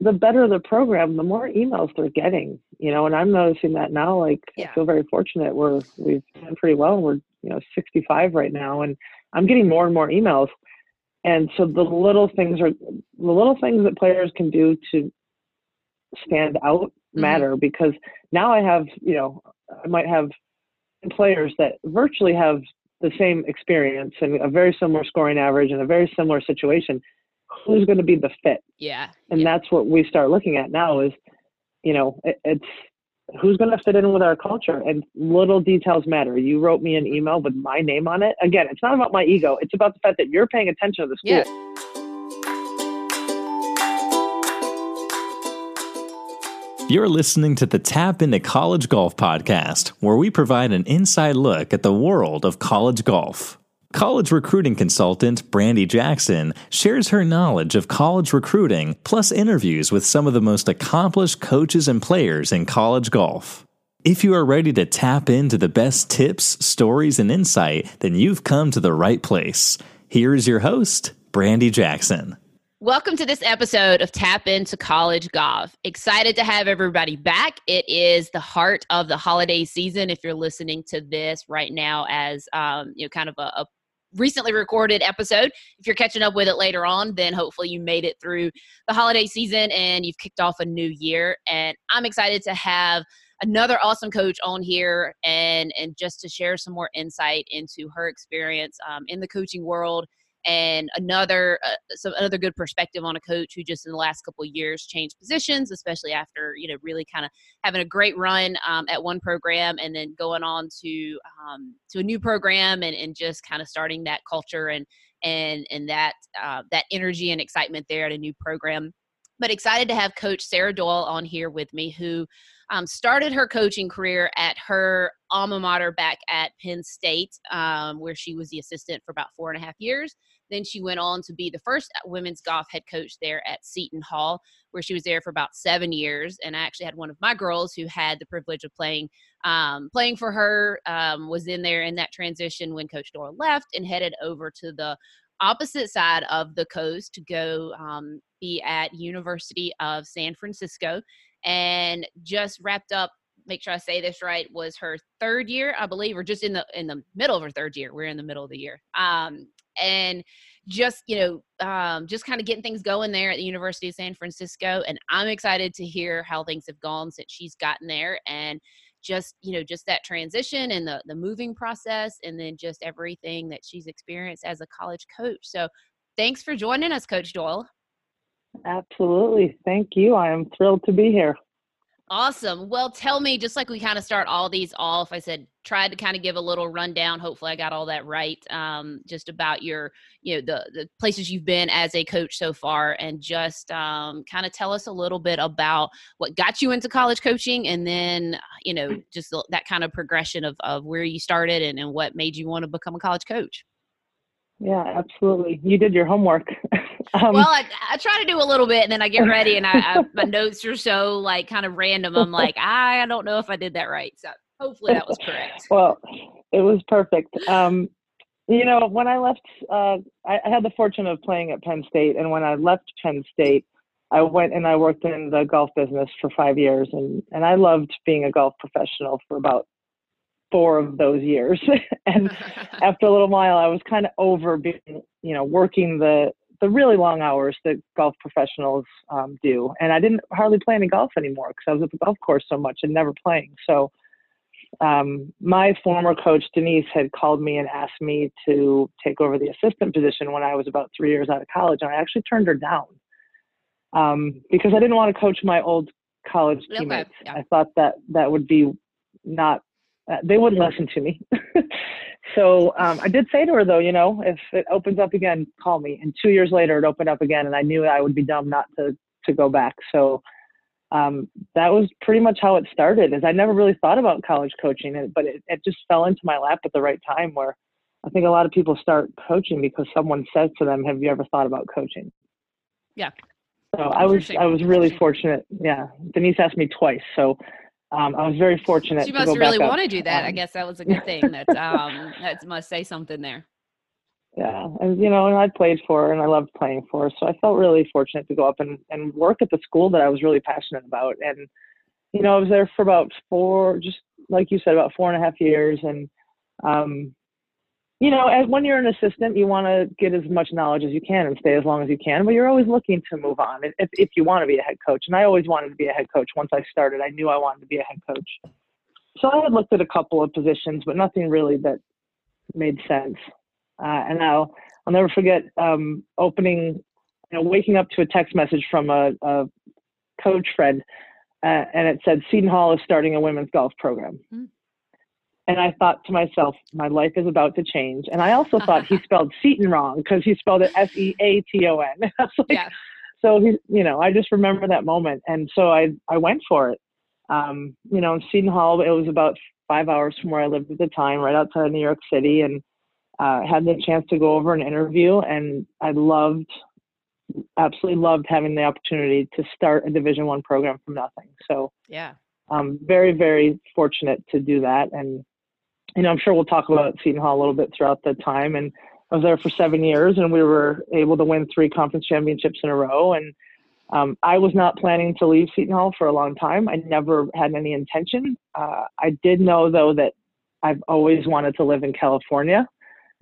the better the program, the more emails they're getting. You know, and I'm noticing that now. Like, yeah. I feel very fortunate. We're we've done pretty well. We're you know 65 right now, and I'm getting more and more emails. And so the little things are the little things that players can do to stand out mm-hmm. matter mm-hmm. because now I have you know I might have players that virtually have the same experience and a very similar scoring average and a very similar situation who's going to be the fit yeah and yeah. that's what we start looking at now is you know it, it's who's going to fit in with our culture and little details matter you wrote me an email with my name on it again it's not about my ego it's about the fact that you're paying attention to the school yeah. You're listening to the Tap into College Golf podcast, where we provide an inside look at the world of college golf. College recruiting consultant Brandy Jackson shares her knowledge of college recruiting, plus interviews with some of the most accomplished coaches and players in college golf. If you are ready to tap into the best tips, stories, and insight, then you've come to the right place. Here's your host, Brandy Jackson. Welcome to this episode of Tap Into College Golf. Excited to have everybody back. It is the heart of the holiday season. If you're listening to this right now as um, you know, kind of a, a recently recorded episode. If you're catching up with it later on, then hopefully you made it through the holiday season and you've kicked off a new year. And I'm excited to have another awesome coach on here and and just to share some more insight into her experience um, in the coaching world and another uh, some another good perspective on a coach who just in the last couple years changed positions especially after you know really kind of having a great run um, at one program and then going on to um, to a new program and, and just kind of starting that culture and and and that uh, that energy and excitement there at a new program but excited to have coach Sara Doell on here with me who um, started her coaching career at her alma mater back at Penn State, um, where she was the assistant for about four and a half years. Then she went on to be the first women's golf head coach there at Seton Hall, where she was there for about seven years. And I actually had one of my girls who had the privilege of playing um, playing for her, um, was in there in that transition when Coach Doell left and headed over to the opposite side of the coast to go um, be at University of San Francisco and just wrapped up make sure I say this right was her third year I believe or just in the in the middle of her third year we're in the middle of the year um and just you know um, just kind of getting things going there at the university of san francisco and i'm excited to hear how things have gone since she's gotten there and just you know just that transition and the the moving process and then just everything that she's experienced as a college coach so thanks for joining us coach Doell Absolutely. Thank you. I am thrilled to be here. Awesome. Well, tell me, just like we kind of start all these off, I said, tried to kind of give a little rundown. Hopefully, I got all that right. Um, just about your, you know, the the places you've been as a coach so far, and just um, kind of tell us a little bit about what got you into college coaching, and then, you know, just that kind of progression of of where you started and, and what made you want to become a college coach. Yeah, absolutely. You did your homework. um, well, I, I try to do a little bit, and then I get ready, and I, I my notes are so like kind of random. I'm like, I don't know if I did that right. So hopefully that was correct. well, it was perfect. Um, you know, when I left, uh, I, I had the fortune of playing at Penn State, and when I left Penn State, I went and I worked in the golf business for five years, and and I loved being a golf professional for about four of those years. and after a little while, I was kind of over being, you know, working the the really long hours that golf professionals um, do. And I didn't hardly play any golf anymore because I was at the golf course so much and never playing. So um, my former coach Denise had called me and asked me to take over the assistant position when I was about three years out of college, and I actually turned her down um, because I didn't want to coach my old college teammates. Okay, yeah. I thought that that would be not uh, they wouldn't listen to me. so um, I did say to her, though, you know, if it opens up again, call me. And two years later, it opened up again, and I knew I would be dumb not to to go back. So um, that was pretty much how it started. Is I never really thought about college coaching, but it, it just fell into my lap at the right time. Where I think a lot of people start coaching because someone says to them, "Have you ever thought about coaching?" Yeah. So I was I was really fortunate. Yeah, Denise asked me twice, so um, I was very fortunate. You must really want to do that. Um, I guess that was a good thing. That um, that must say something there. Yeah, and you know, and I played for her and I loved playing for her, so I felt really fortunate to go up and and work at the school that I was really passionate about. And you know, I was there for about four, just like you said, about four and a half years, and um, you know, as when you're an assistant, you want to get as much knowledge as you can and stay as long as you can, but you're always looking to move on if, if you want to be a head coach. And I always wanted to be a head coach. Once I started, I knew I wanted to be a head coach. So I had looked at a couple of positions, but nothing really that made sense. Uh, and I'll, I'll never forget um, opening, you know, waking up to a text message from a, a coach friend, uh, and it said Seton Hall is starting a women's golf program. Mm. And I thought to myself, my life is about to change. And I also thought he spelled Seton wrong because he spelled it S E A T O N. yeah. So he, you know, I just remember that moment, and so I I went for it. Um, you know, in Seton Hall, it was about five hours from where I lived at the time, right outside of New York City, and uh, had the chance to go over an interview, and I loved, absolutely loved having the opportunity to start a Division One program from nothing. So yeah, I'm very very fortunate to do that, and you know, I'm sure we'll talk about Seton Hall a little bit throughout the time. And I was there for seven years, and we were able to win three conference championships in a row. And um, I was not planning to leave Seton Hall for a long time. I never had any intention. Uh, I did know, though, that I've always wanted to live in California,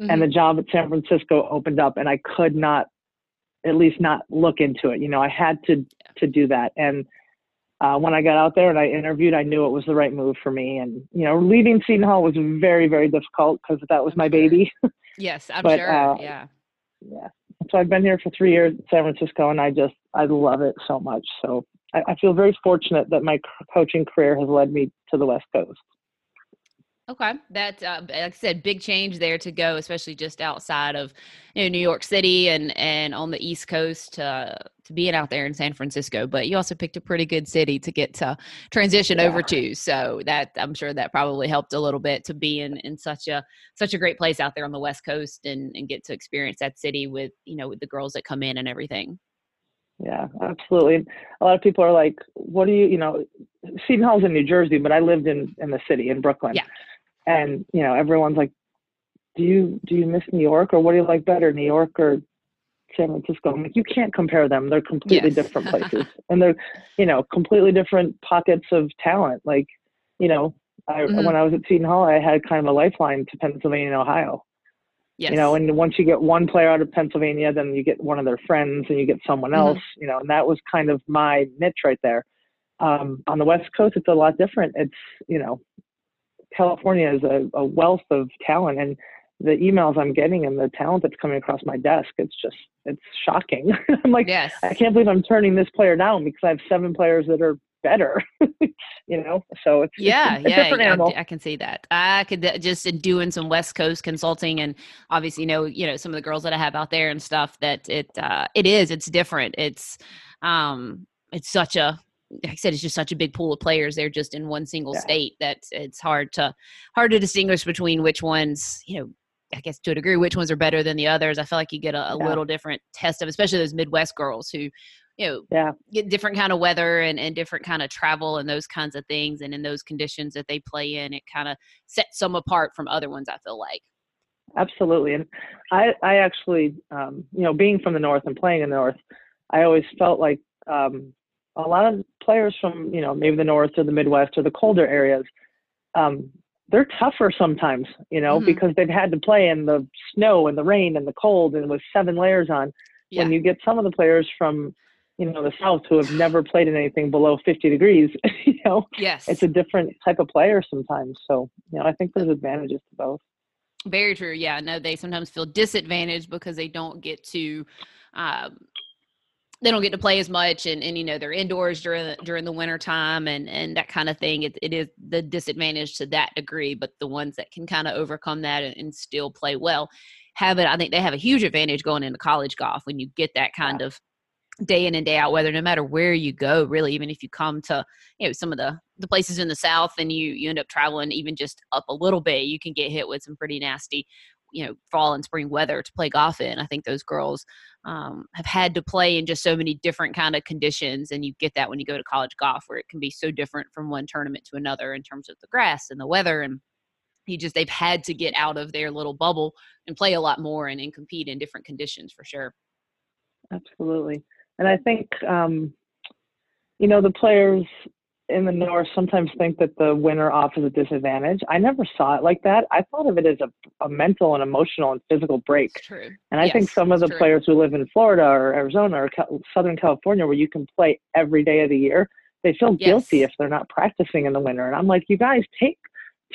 mm-hmm. and the job at San Francisco opened up, and I could not, at least not look into it. You know, I had to to do that, and uh, when I got out there and I interviewed, I knew it was the right move for me. And you know, leaving Seton Hall was very, very difficult because that was my baby. yes, I'm but, sure. Uh, yeah. Yeah. So I've been here for three years in San Francisco, and I just I love it so much. So I, I feel very fortunate that my coaching career has led me to the West Coast. Okay, that uh, like I said, big change there to go, especially just outside of you know New York City and and on the East Coast to to being out there in San Francisco. But you also picked a pretty good city to get to transition yeah. over to, so that I'm sure that probably helped a little bit to be in in such a such a great place out there on the West Coast and and get to experience that city with you know with the girls that come in and everything. Yeah, absolutely. A lot of people are like, "What do you, you know?" Seton Hall's in New Jersey, but I lived in in the city in Brooklyn. Yeah and you know everyone's like do you do you miss new york or what do you like better new york or san francisco i'm like you can't compare them they're completely yes. different places and they're you know completely different pockets of talent like you know I, mm-hmm. when i was at seton hall i had kind of a lifeline to pennsylvania and ohio Yes. You know, and once you get one player out of Pennsylvania, then you get one of their friends and you get someone mm-hmm. else, mm-hmm. you know, and that was kind of my niche right there. Um, on the West Coast, it's a lot different. It's, you know, California is a, a wealth of talent, and the emails I'm getting and the talent that's coming across my desk, it's just it's shocking. I'm like, yes. I can't believe I'm turning this player down because I have seven players that are better. you know, so it's yeah, it's a, yeah. I, I, can see that. I could uh, just doing some West Coast consulting, and obviously, you know, you know, some of the girls that I have out there and stuff. That it uh, it is. It's different. It's um, it's such a like I said, it's just such a big pool of players. They're just in one single yeah. state that it's hard to hard to distinguish between which ones, you know, I guess to a degree, which ones are better than the others. I feel like you get a, a yeah. little different test of, especially those Midwest girls who, you know, yeah. get different kind of weather and, and different kind of travel and those kinds of things. And in those conditions that they play in, it kind of sets them apart from other ones. I feel like. Absolutely, and I, I actually, um, you know, being from the north and playing in the north, I always felt like um, a lot of players from you know maybe the north or the midwest or the colder areas um, they're tougher sometimes you know mm-hmm. because they've had to play in the snow and the rain and the cold and with seven layers on. Yeah. when you get some of the players from you know the south who have never played in anything below 50 degrees you know? Yes. It's a different type of player sometimes. So you know i think there's advantages to both. Very true. Yeah. No they sometimes feel disadvantaged because they don't get to um, they don't get to play as much and, and you know they're indoors during the, during the winter time and and that kind of thing. It, it is the disadvantage to that degree but the ones that can kind of overcome that and, and, still play well have it i think they have a huge advantage going into college golf when you get that kind of day in and day out whether no matter where you go really even if you come to you know some of the the places in the south and you you end up traveling even just up a little bit you can get hit with some pretty nasty you know fall and spring weather to play golf in i think those girls um, have had to play in just so many different kind of conditions and you get that when you go to college golf where it can be so different from one tournament to another in terms of the grass and the weather and he just they've had to get out of their little bubble and play a lot more and, and compete in different conditions for sure. Absolutely. And I think um, you know the players in the north sometimes think that the winter off is a disadvantage. I never saw it like that. I thought of it as a, a mental and emotional and physical break. True. And I yes, think some of the true. players who live in Florida or Arizona or Cal- Southern California, where you can play every day of the year, they feel guilty if they're not practicing in the winter. And I'm like, you guys take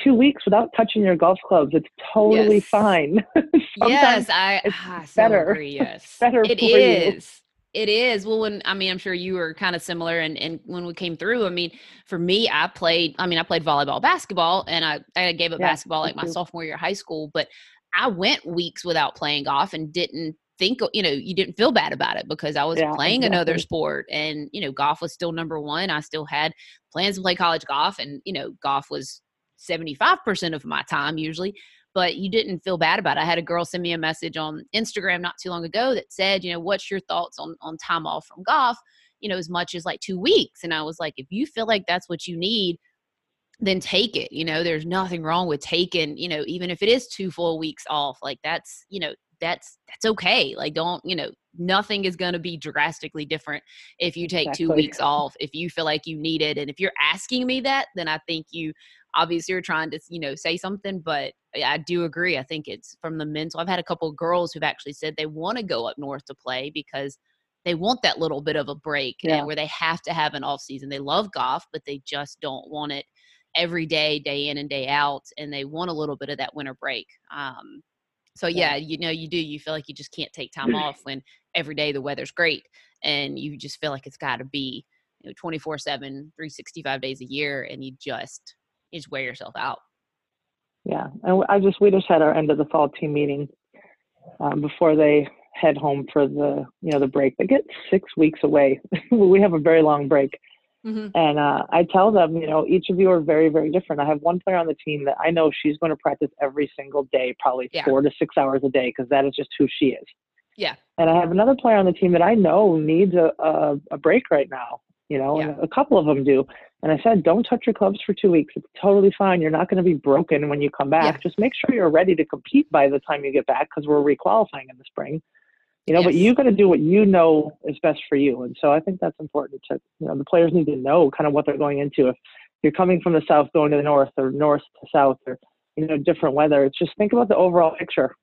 two weeks without touching your golf clubs. It's totally Yes. fine. yes, I, ah, I so better. agree. Yes, better It is. It is. Well, when I mean, I'm sure you were kind of similar, and and when we came through, I mean, for me, I played. I mean, I played volleyball, basketball, and I I gave up Yeah, basketball like my too. sophomore year of high school, but I went weeks without playing golf and didn't think you know you didn't feel bad about it because I was Yeah, playing another sport and you know golf was still number one. I still had plans to play college golf, and you know golf was 75% of my time usually but you didn't feel bad about it. I had a girl send me a message on Instagram not too long ago that said, you know, what's your thoughts on on time off from golf? You know, as much as like two weeks. And I was like, if you feel like that's what you need, then take it. You know, there's nothing wrong with taking, you know, even if it is two full weeks off, like that's, you know, that's that's okay. Like don't, you know, nothing is gonna be drastically different if you take two weeks off, if you feel like you need it. And if you're asking me that, then I think you obviously you're trying to, you know, say something, but I do agree. I think it's from the mental. I've had a couple of girls who've actually said they want to go up north to play because they want that little bit of a break and Yeah. where they have to have an off season. They love golf, but they just don't want it every day, day in and day out, and they want a little bit of that winter break. Um, so yeah, you know, you do. You feel like you just can't take time off when every day the weather's great, and you just feel like it's got to be you know 24 7 365 days a year and you just just wear yourself out Yeah, and I just we just had our end of the fall team meeting um, before they head home for the you know the break. They get six weeks away. we have a very long break, mm-hmm. and uh, I tell them, you know, each of you are very very different. I have one player on the team that I know she's going to practice every single day, probably Yeah. four to six hours a day, because that is just who she is. Yeah. And I have another player on the team that I know needs a a, a break right now. You know, and a couple of them do. And I said, don't touch your clubs for two weeks. It's totally fine. You're not going to be broken when you come back. Yeah. Just make sure you're ready to compete by the time you get back because we're requalifying in the spring. You know, but you got to do what you know is best for you. And so I think that's important to, you know, the players need to know kind of what they're going into. If you're coming from the south going to the north or north to south or, you know, different weather, it's just think about the overall picture.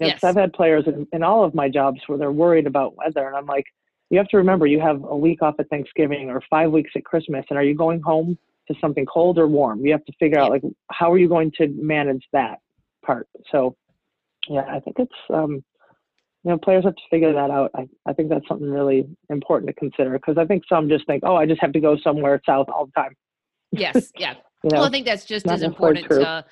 You know, Yes. I've had players in, in all of my jobs where they're worried about weather. And I'm like, you have to remember you have a week off at Thanksgiving or five weeks at Christmas. And are you going home to something cold or warm? You have to figure out like how are you going to manage that part. So yeah, I think it's um you know, players have to figure that out. I, I think that's something really important to consider because I think some just think, oh, I just have to go somewhere south all the time. yes yeah You know, well i think that's just not as important to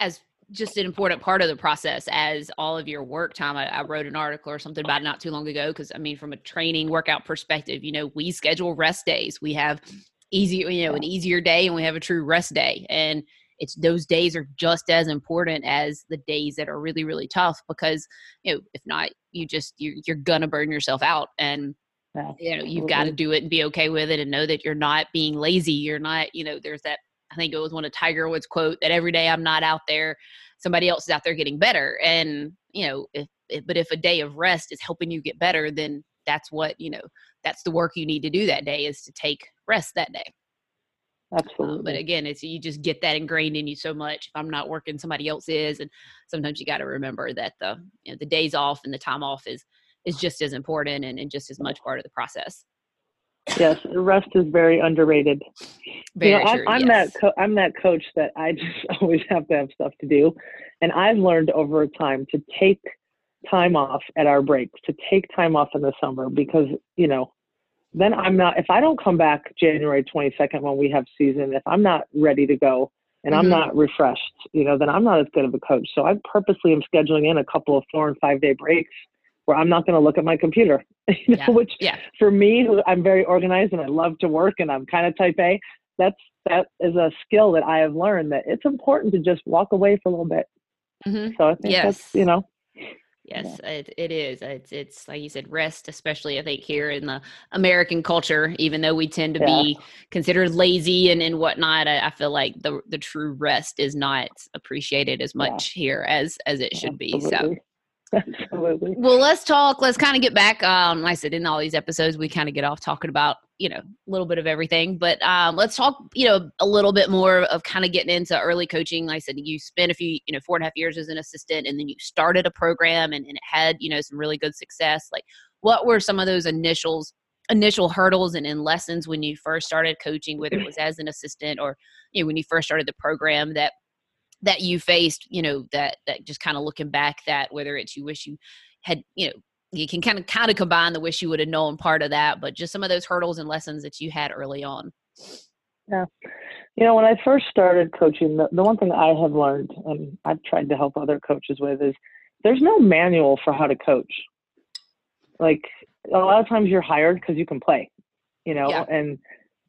as just an important part of the process as all of your work time. I, I wrote an article or something about it not too long ago because i mean from a training workout perspective you know we schedule rest days. We have easy you know an easier day and we have a true rest day. And it's those days are just as important as the days that are really really tough because you know if not you just you're, you're gonna burn yourself out and you know you've got to do it and be okay with it and know that you're not being lazy. You're not you know there's that i think it was one of tiger woods quote that every day i'm not out there somebody else is out there getting better. And you know if, if but if a day of rest is helping you get better then that's what you know that's the work you need to do that day is to take rest that day. Um, Absolutely. but again it's you just get that ingrained in you so much. If i'm not working somebody else is. And sometimes you got to remember that the you know the days off and the time off is is just as important and, and just as much part of the process yes, rest is very underrated. Very you know, true. I'm, I'm yes. that co- I'm that coach that I just always have to have stuff to do, and I've learned over time to take time off at our breaks, to take time off in the summer because you know, then I'm not. If I don't come back January 22nd when we have season, if I'm not ready to go and Mhm. I'm not refreshed, you know, then I'm not as good of a coach. So I purposely am scheduling in a couple of four and five day breaks where I'm not going to look at my computer, you know, Yeah. which Yeah. for me, who I'm very organized and I love to work and I'm kind of type A, that's that is a skill that I have learned that it's important to just walk away for a little bit. hmm So I think Yes. that's you know, Yes, it, it is. It's it's like you said, rest, especially I think here in the American culture, even though we tend to yeah. be considered lazy and, and whatnot, I, I, feel like the the true rest is not appreciated as much yeah. here as as it should be. So Absolutely. Well, let's talk. Let's kind of get back. Um, like I said, in all these episodes, we kind of get off talking about you know a little bit of everything, but um, let's talk. You know, a little bit more of kind of getting into early coaching. Like I said, you spent a few, you know, four and a half years as an assistant, and then you started a program, and, and it had you know some really good success. Like, what were some of those initials? initial hurdles and, and lessons when you first started coaching whether it was as an assistant or you know when you first started the program that that you faced you know that that just kind of looking back that whether it's you wish you had you know you can kind of kind of combine the wish you would have known part of that but just some of those hurdles and lessons that you had early on. Yeah. You know when i first started coaching the, the one thing i have learned and i've tried to help other coaches with is there's no manual for how to coach. Like a lot of times you're hired because you can play you know yeah. and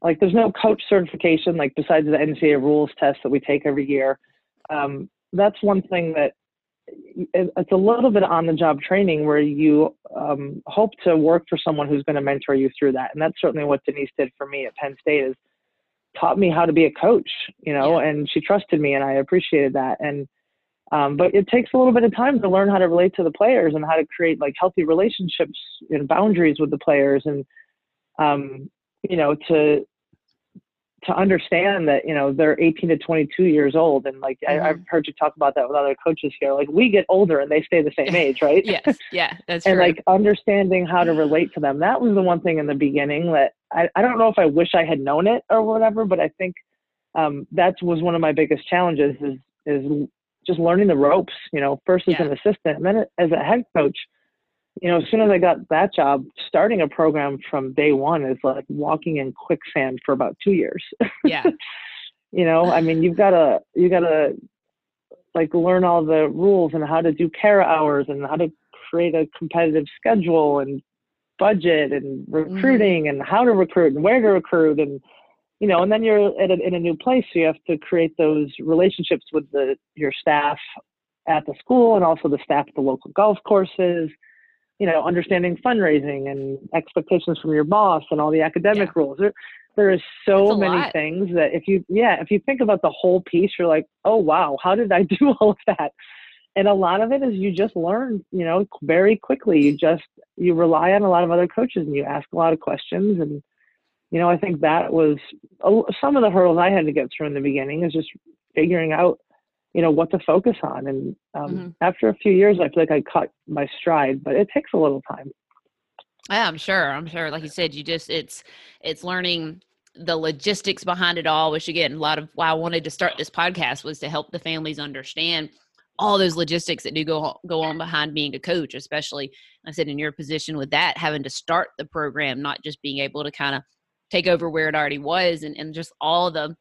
like there's no coach certification like besides the ncaa rules test that we take every year um, that's one thing that it's a little bit on the job training where you um, hope to work for someone who's going to mentor you through that. And that's certainly what Denise did for me at Penn State is taught me how to be a coach, you know, yeah. and she trusted me and I appreciated that. And, um, but it takes a little bit of time to learn how to relate to the players and how to create like healthy relationships and boundaries with the players and, um, you know, to, to understand that you know they're 18 to 22 years old and like mm-hmm. I, have heard you talk about that with other coaches here like we get older and they stay the same age right yes yeah that's and true. like understanding how to relate to them that was the one thing in the beginning that I, I don't know if i wish i had known it or whatever but i think um, that was one of my biggest challenges is is just learning the ropes you know first as yeah. an assistant and then as a head coach you know, as soon as I got that job, starting a program from day one is like walking in quicksand for about two years. Yeah. you know, I mean, you've got to, you got to like learn all the rules and how to do CARA hours and how to create a competitive schedule and budget and recruiting mm-hmm. and how to recruit and where to recruit and, you know, and then you're at a, in a new place, so you have to create those relationships with the your staff at the school and also the staff at the local golf courses you know, understanding fundraising and expectations from your boss and all the academic yeah. rules. There, there is so many lot. things that if you, yeah, if you think about the whole piece, you're like, oh, wow, how did I do all of that? And a lot of it is you just learn, you know, very quickly. You just, you rely on a lot of other coaches and you ask a lot of questions. And, you know, I think that was some of the hurdles I had to get through in the beginning is just figuring out you know what to focus on. And um, mm-hmm. after a few years i feel like i caught my stride but it takes a little time. Yeah i'm sure i'm sure. Like you said you just it's it's learning the logistics behind it all which again a lot of why i wanted to start this podcast was to help the families understand all those logistics that do go go on behind being a coach especially i said in your position with that having to start the program not just being able to kind of take over where it already was and, and just all the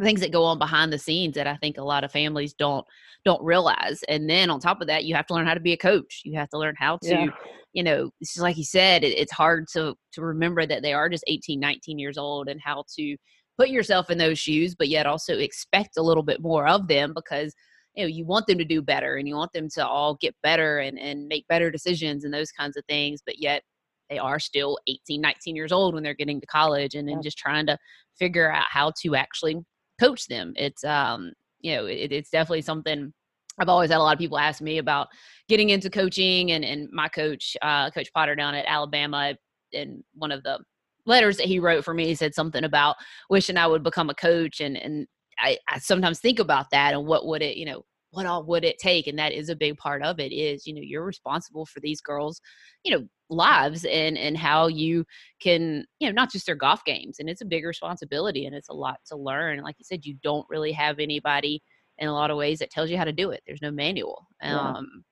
things that go on behind the scenes that I think a lot of families don't don't realize. And then on top of that, you have to learn how to be a coach. You have to learn how to, yeah. you know, it's just like you said, it, it's hard to to remember that they are just 18, 19 years old and how to put yourself in those shoes, but yet also expect a little bit more of them because you know you want them to do better and you want them to all get better and, and make better decisions and those kinds of things but yet they are still 18 19 years old when they're getting to college and then just trying to figure out how to actually coach them. It's um, you know, it, it's definitely something I've always had a lot of people ask me about getting into coaching and, and my coach, uh, Coach Potter down at Alabama, in one of the letters that he wrote for me, said something about wishing I would become a coach. And, and I, I sometimes think about that and what would it, you know, what all would it take? And that is a big part of it is, you know, you're responsible for these girls, you know, lives and and how you can you know not just their golf games and it's a big responsibility and it's a lot to learn like you said you don't really have anybody in a lot of ways that tells you how to do it there's no manual yeah. um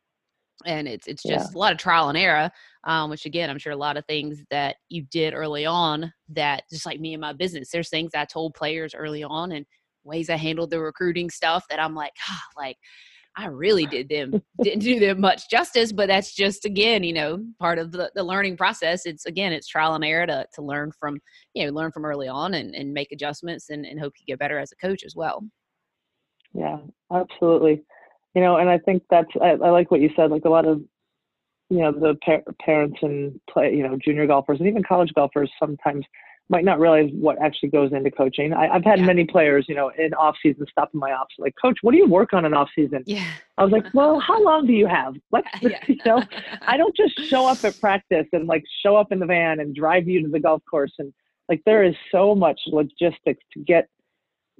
and it's it's just yeah. a lot of trial and error um, which again i'm sure a lot of things that you did early on that just like me and my business there's things i told players early on and ways i handled the recruiting stuff that i'm like ah, like I really did them didn't do them much justice, but that's just again, you know, part of the, the learning process. It's again, it's trial and error to, to learn from, you know, learn from early on and, and make adjustments and, and hope you get better as a coach as well. Yeah, absolutely. You know, and I think that's I, I like what you said. Like a lot of you know the par- parents and play you know junior golfers and even college golfers sometimes might not realize what actually goes into coaching. I, have had yeah. many players, you know, in off season stop in my office, like, Coach, what do you work on in off season? Yeah. I was like, Well, how long do you have? Like, yeah. you know, I don't just show up at practice and like show up in the van and drive you to the golf course. And like, there is so much logistics to get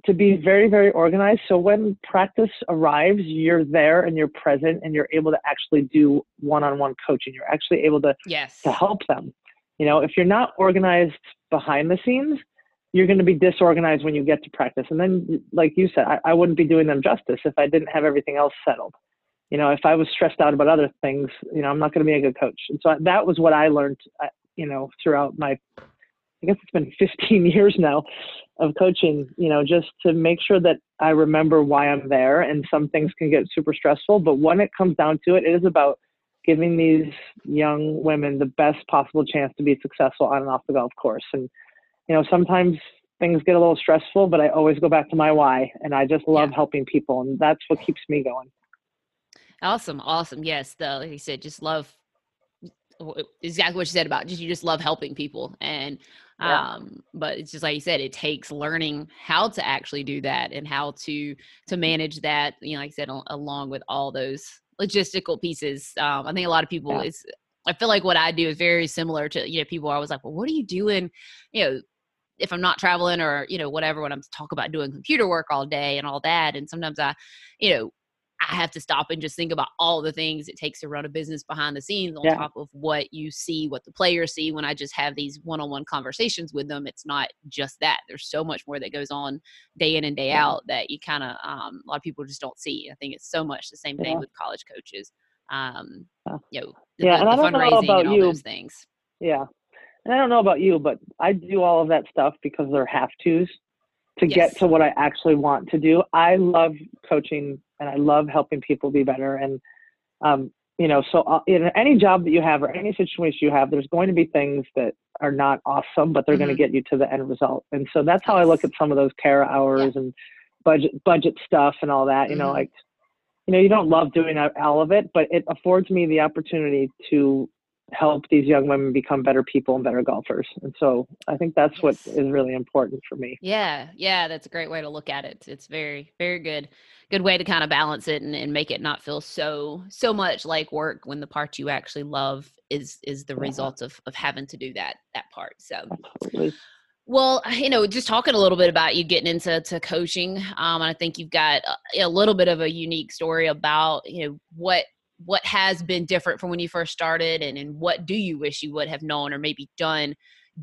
to be very, very organized. So when practice arrives, you're there and you're present and you're able to actually do one-on-one coaching. You're actually able to yes. to help them. You know, if you're not organized behind the scenes, you're going to be disorganized when you get to practice. And then, like you said, I, I wouldn't be doing them justice if I didn't have everything else settled. You know, if I was stressed out about other things, you know, I'm not going to be a good coach. And so that was what I learned, uh, you know, throughout my, I guess it's been 15 years now of coaching, you know, just to make sure that I remember why I'm there. And some things can get super stressful, but when it comes down to it, it is about giving these young women the best possible chance to be successful on and off the golf course. And, you know, sometimes things get a little stressful, but I always go back to my why. And I just love yeah. helping people. And that's what keeps me going. Awesome. Awesome. Yes. The, like you said, just love exactly what you said about just you just love helping people and yeah. um but it's just like you said it takes learning how to actually do that and how to to manage that you know like i said along with all those logistical pieces. Um, I think a lot of people yeah. is. I feel like what I do is very similar to you know people are always like, well, what are you doing? You know, if I'm not traveling or you know whatever when I'm talk about doing computer work all day and all that, and sometimes I, you know, I have to stop and just think about all the things it takes to run a business behind the scenes on yeah. top of what you see, what the players see when I just have these one on one conversations with them. It's not just that. There's so much more that goes on day in and day yeah. out that you kind of, um, a lot of people just don't see. I think it's so much the same thing yeah. with college coaches. Um, you know, the, yeah, the, and I don't know about you. those things. Yeah. And I don't know about you, but I do all of that stuff because they're have tos to yes. get to what I actually want to do. I love coaching and I love helping people be better. And, um, you know, so uh, in any job that you have or any situation you have, there's going to be things that are not awesome, but they're mm-hmm. going to get you to the end result. And so that's how I look at some of those CARA hours yeah. and budget budget stuff and all that. You mm-hmm. know, like you know, you don't love doing all of it, but it affords me the opportunity to help these young women become better people and better golfers. And so I think that's yes. what is really important for me. Yeah. Yeah. That's a great way to look at it. It's very, very good, good way to kind of balance it and, and make it not feel so, so much like work when the part you actually love is, is the yeah. result of, of having to do that, that part. So Absolutely. Well, you know, just talking a little bit about you getting into to coaching, um, and I think you've got a, a little bit of a unique story about you know what what has been different from when you first started and, and what do you wish you would have known or maybe done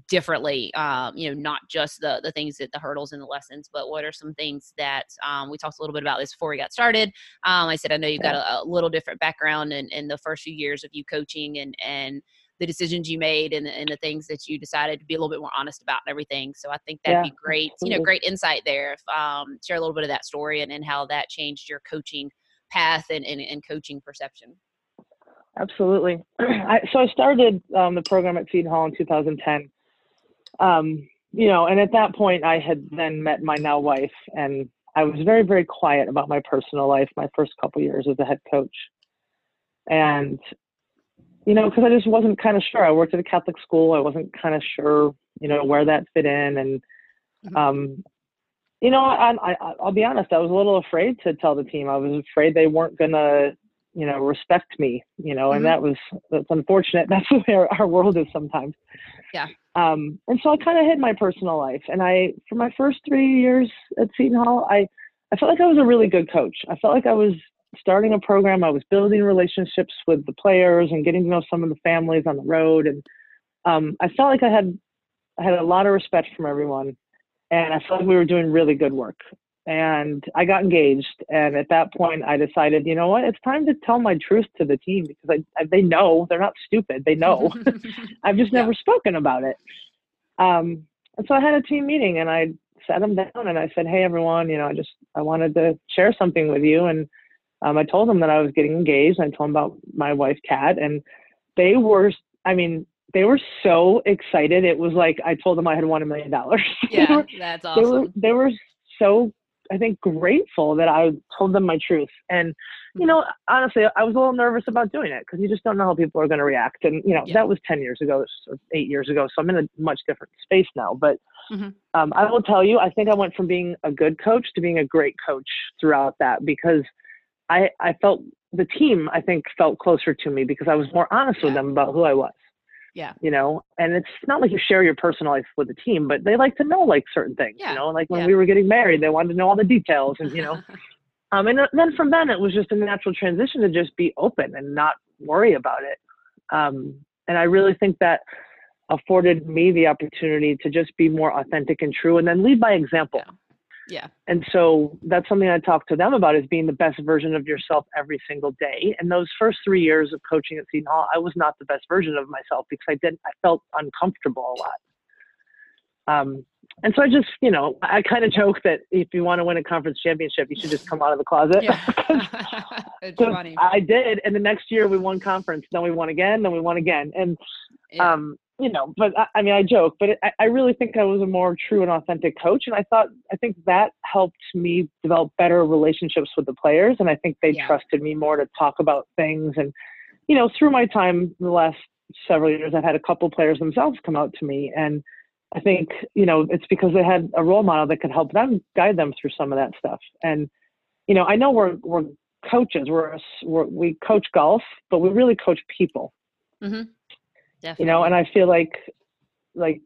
differently um, you know not just the the things that the hurdles and the lessons but what are some things that um, we talked a little bit about this before we got started. Um, i said i know you've got a, a, little different background in, in the first few years of you coaching and and the decisions you made and, and the things that you decided to be a little bit more honest about and everything. So i think that'd yeah, be great absolutely. you know great insight there if um, share a little bit of that story and, and how that changed your coaching path and, and, and coaching perception? Absolutely. I, so I started um, the program at Seton Hall in 2010. Um, you know, and at that point, I had then met my now wife, and I was very, very quiet about my personal life my first couple years as a head coach. And, you know, because I just wasn't kind of sure. I worked at a Catholic school. I wasn't kind of sure, you know, where that fit in. And mm-hmm. um, you know, I, I, I'll be honest. I was a little afraid to tell the team. I was afraid they weren't gonna, you know, respect me. You know, and mm-hmm. that was that's unfortunate. That's the way our, our world is sometimes. Yeah. Um, and so I kind of hid my personal life. And I, for my first three years at Seton Hall, I, I felt like I was a really good coach. I felt like I was starting a program. I was building relationships with the players and getting to know some of the families on the road. And um, I felt like I had, I had a lot of respect from everyone and I felt like we were doing really good work. And I got engaged, and at that point, I decided, you know what, it's time to tell my truth to the team because I, I they know they're not stupid. They know. I've just never yeah. spoken about it. Um, and so I had a team meeting, and I sat them down, and I said, hey, everyone, you know, I just I wanted to share something with you, and um, I told them that I was getting engaged. And I told them about my wife, Kat, and they were, I mean, they were so excited. It was like I told them I had won a million dollars. Yeah, that's awesome. They were they were so I think grateful that I told them my truth. And you know, honestly, I was a little nervous about doing it because you just don't know how people are going to react. And you know, yeah. that was ten years ago, eight years ago. So I'm in a much different space now. But mm-hmm. um, I will tell you, I think I went from being a good coach to being a great coach throughout that because I I felt the team I think felt closer to me because I was more honest yeah. with them about who I was. Yeah. You know, and it's not like you share your personal life with the team, but they like to know like certain things. Yeah. You know, like when yeah. we were getting married, they wanted to know all the details and you know. um and then from then it was just a natural transition to just be open and not worry about it. Um and I really think that afforded me the opportunity to just be more authentic and true and then lead by example. Yeah. Yeah. And so that's something I talk to them about is being the best version of yourself every single day. And those first three years of coaching at Seton Hall, I was not the best version of myself because I didn't, I felt uncomfortable a lot. Um, and so I just, you know, I kind of joke that if you want to win a conference championship, you should just come out of the closet. Yeah. it's funny. I did. And the next year we won conference, then we won again, then we won again. And, yeah. um, you know, but I, I mean, I joke, but it, I, I really think I was a more true and authentic coach. And I thought, I think that helped me develop better relationships with the players. And I think they yeah. trusted me more to talk about things. And, you know, through my time the last several years, I've had a couple players themselves come out to me. And I think, you know, it's because they had a role model that could help them guide them through some of that stuff. And, you know, I know we're, we're coaches, we're, we're we coach golf, but we really coach people. Mm-hmm. Definitely. You know, and I feel like like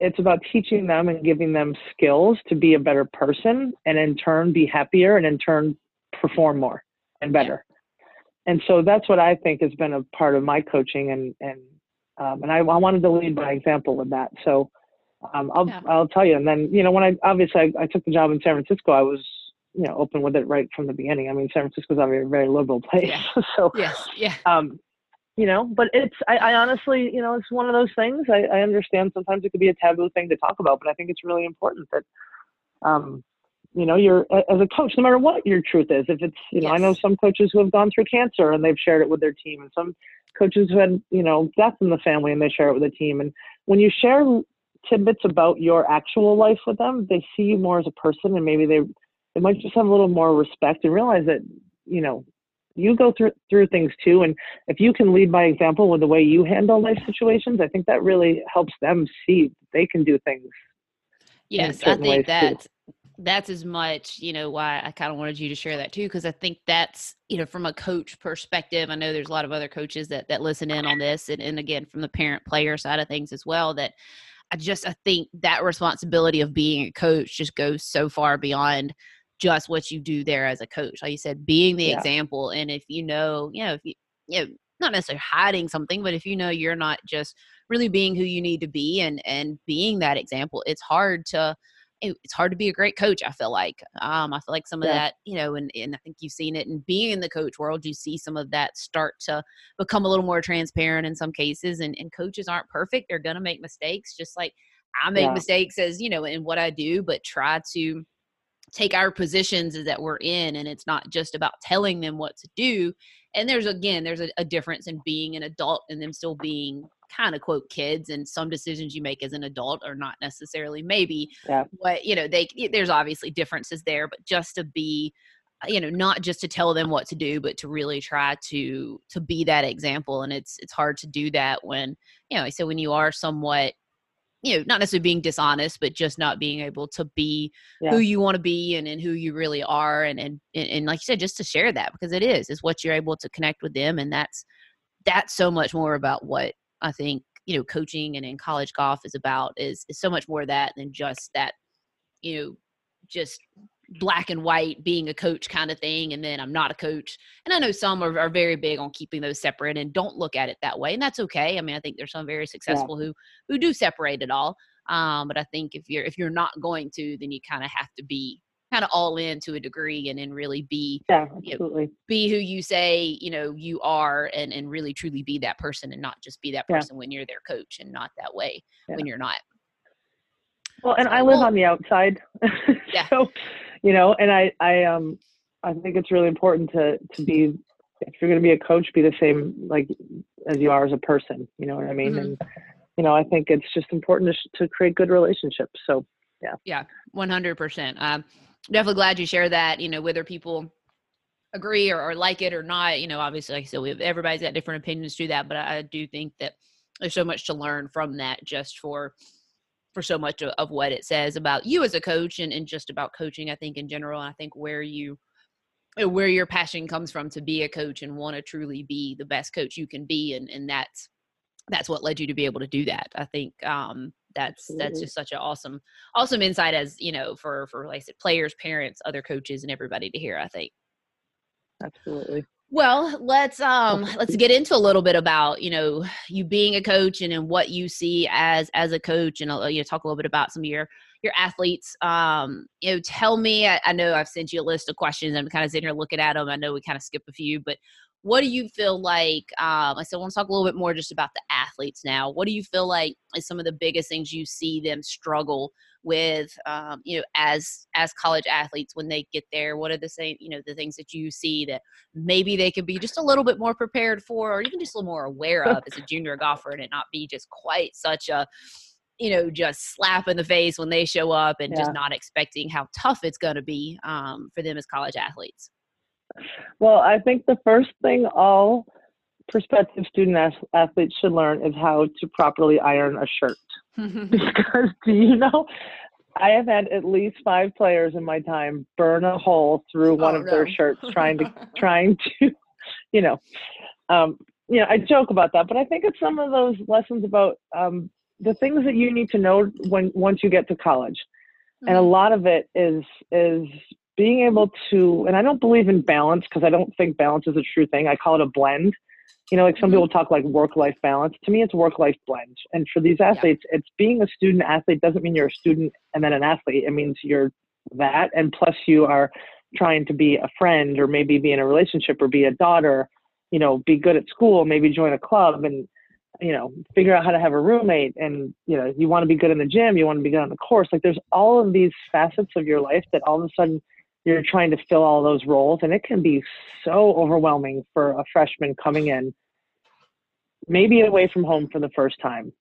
it's about teaching them and giving them skills to be a better person and in turn be happier and in turn perform more and better. Yeah. And so that's what I think has been a part of my coaching and and um, and I, I, wanted to lead by example with that. So um, I'll yeah. I'll tell you. And then you know when I obviously I, I, took the job in San Francisco, I was you know open with it right from the beginning. I mean San Francisco's obviously a very liberal place, yeah. so yes, yeah. Um, you know but it's I, I, honestly you know it's one of those things I, I understand sometimes it could be a taboo thing to talk about but i think it's really important that um you know you're as a coach no matter what your truth is if it's you know yes. i know some coaches who have gone through cancer and they've shared it with their team and some coaches who had you know death in the family and they share it with the team and when you share tidbits about your actual life with them they see you more as a person and maybe they they might just have a little more respect and realize that you know you go through through things too. And if you can lead by example with the way you handle life situations i think that really helps them see they can do things yes i think that that's as much you know why i kind of wanted you to share that too because i think that's you know from a coach perspective i know there's a lot of other coaches that that listen in on this and, and again from the parent player side of things as well that i just i think that responsibility of being a coach just goes so far beyond just what you do there as a coach. Like you said, being the yeah. example. And if you know, you know, if you, you know, not necessarily hiding something, but if you know you're not just really being who you need to be and and being that example, it's hard to it's hard to be a great coach. I feel like um, I feel like some of yeah. that, you know, and and I think you've seen it. And being in the coach world, you see some of that start to become a little more transparent in some cases. And and coaches aren't perfect; they're gonna make mistakes, just like I make yeah. mistakes as you know in what I do. But try to take our positions that we're in and it's not just about telling them what to do and there's again there's a, a difference in being an adult and them still being kind of quote kids and some decisions you make as an adult are not necessarily maybe yeah. what you know they there's obviously differences there but just to be uh, you know not just to tell them what to do but to really try to to be that example and it's it's hard to do that when you know so when you are somewhat you know, not necessarily being dishonest, but just not being able to be yeah. who you want to be and, and who you really are. And, and, and like you said, just to share that because it is, is what you're able to connect with them. And that's, that's so much more about what I think, you know, coaching and in college golf is about is, is so much more that than just that, you know, just black and white being a coach kind of thing and then i'm not a coach and i know some are, are very big on keeping those separate and don't look at it that way and that's okay i mean i think there's some very successful yeah. who who do separate it all um, but i think if you're if you're not going to then you kind of have to be kind of all in to a degree and then really be yeah, absolutely. You know, be who you say you know you are and and really truly be that person and not just be that person yeah. when you're their coach and not that way yeah. when you're not well and so, i live well, on the outside yeah. so you know, and I, I, um, I think it's really important to, to be, if you're going to be a coach, be the same, like, as you are as a person, you know what I mean? Mm-hmm. And, you know, I think it's just important to, to create good relationships. So, yeah. Yeah. 100%. Um, definitely glad you share that. You know, whether people agree or, or, like it or not, you know, obviously, like I said, we have, everybody's got different opinions to that, but I, I do think that there's so much to learn from that just for for so much of, of what it says about you as a coach and, and just about coaching i think in general and i think where you uh, where your passion comes from to be a coach and want to truly be the best coach you can be and and that's that's what led you to be able to do that i think um that's Absolutely. that's just such an awesome awesome insight as you know for for like I said, players parents other coaches and everybody to hear i think Absolutely. Well, let's um let's get into a little bit about you know you being a coach and, and what you see as as a coach and uh, you know talk a little bit about some of your your athletes. Um, you know, tell me. I, I know I've sent you a list of questions. I'm kind of sitting here looking at them. I know we kind of skip a few, but what do you feel like? Um, I still want to talk a little bit more just about the athletes now. What do you feel like is some of the biggest things you see them struggle with um, you know as as college athletes when they get there what are the same you know the things that you see that maybe they could be just a little bit more prepared for or even just a little more aware of as a junior golfer and it not be just quite such a you know just slap in the face when they show up and yeah. just not expecting how tough it's going to be um, for them as college athletes well i think the first thing all prospective student athletes should learn is how to properly iron a shirt because do you know I have had at least five players in my time burn a hole through one oh, of no. their shirts trying to trying to you know um you know I joke about that but I think it's some of those lessons about um the things that you need to know when once you get to college mm-hmm. and a mm-hmm. lot of it is is being able to and I don't believe in balance because I don't think balance is a true thing I call it a blend you know, like some mm-hmm. people talk like work life balance. To me, it's work life blend. And for these athletes, yeah. it's being a student athlete doesn't mean you're a student and then an athlete. It means you're that. And plus, you are trying to be a friend or maybe be in a relationship or be a daughter, you know, be good at school, maybe join a club and, you know, figure out how to have a roommate. And, you know, you want to be good in the gym, you want to be good on the course. Like there's all of these facets of your life that all of a sudden, you're trying to fill all those roles and it can be so overwhelming for a freshman coming in maybe away from home for the first time.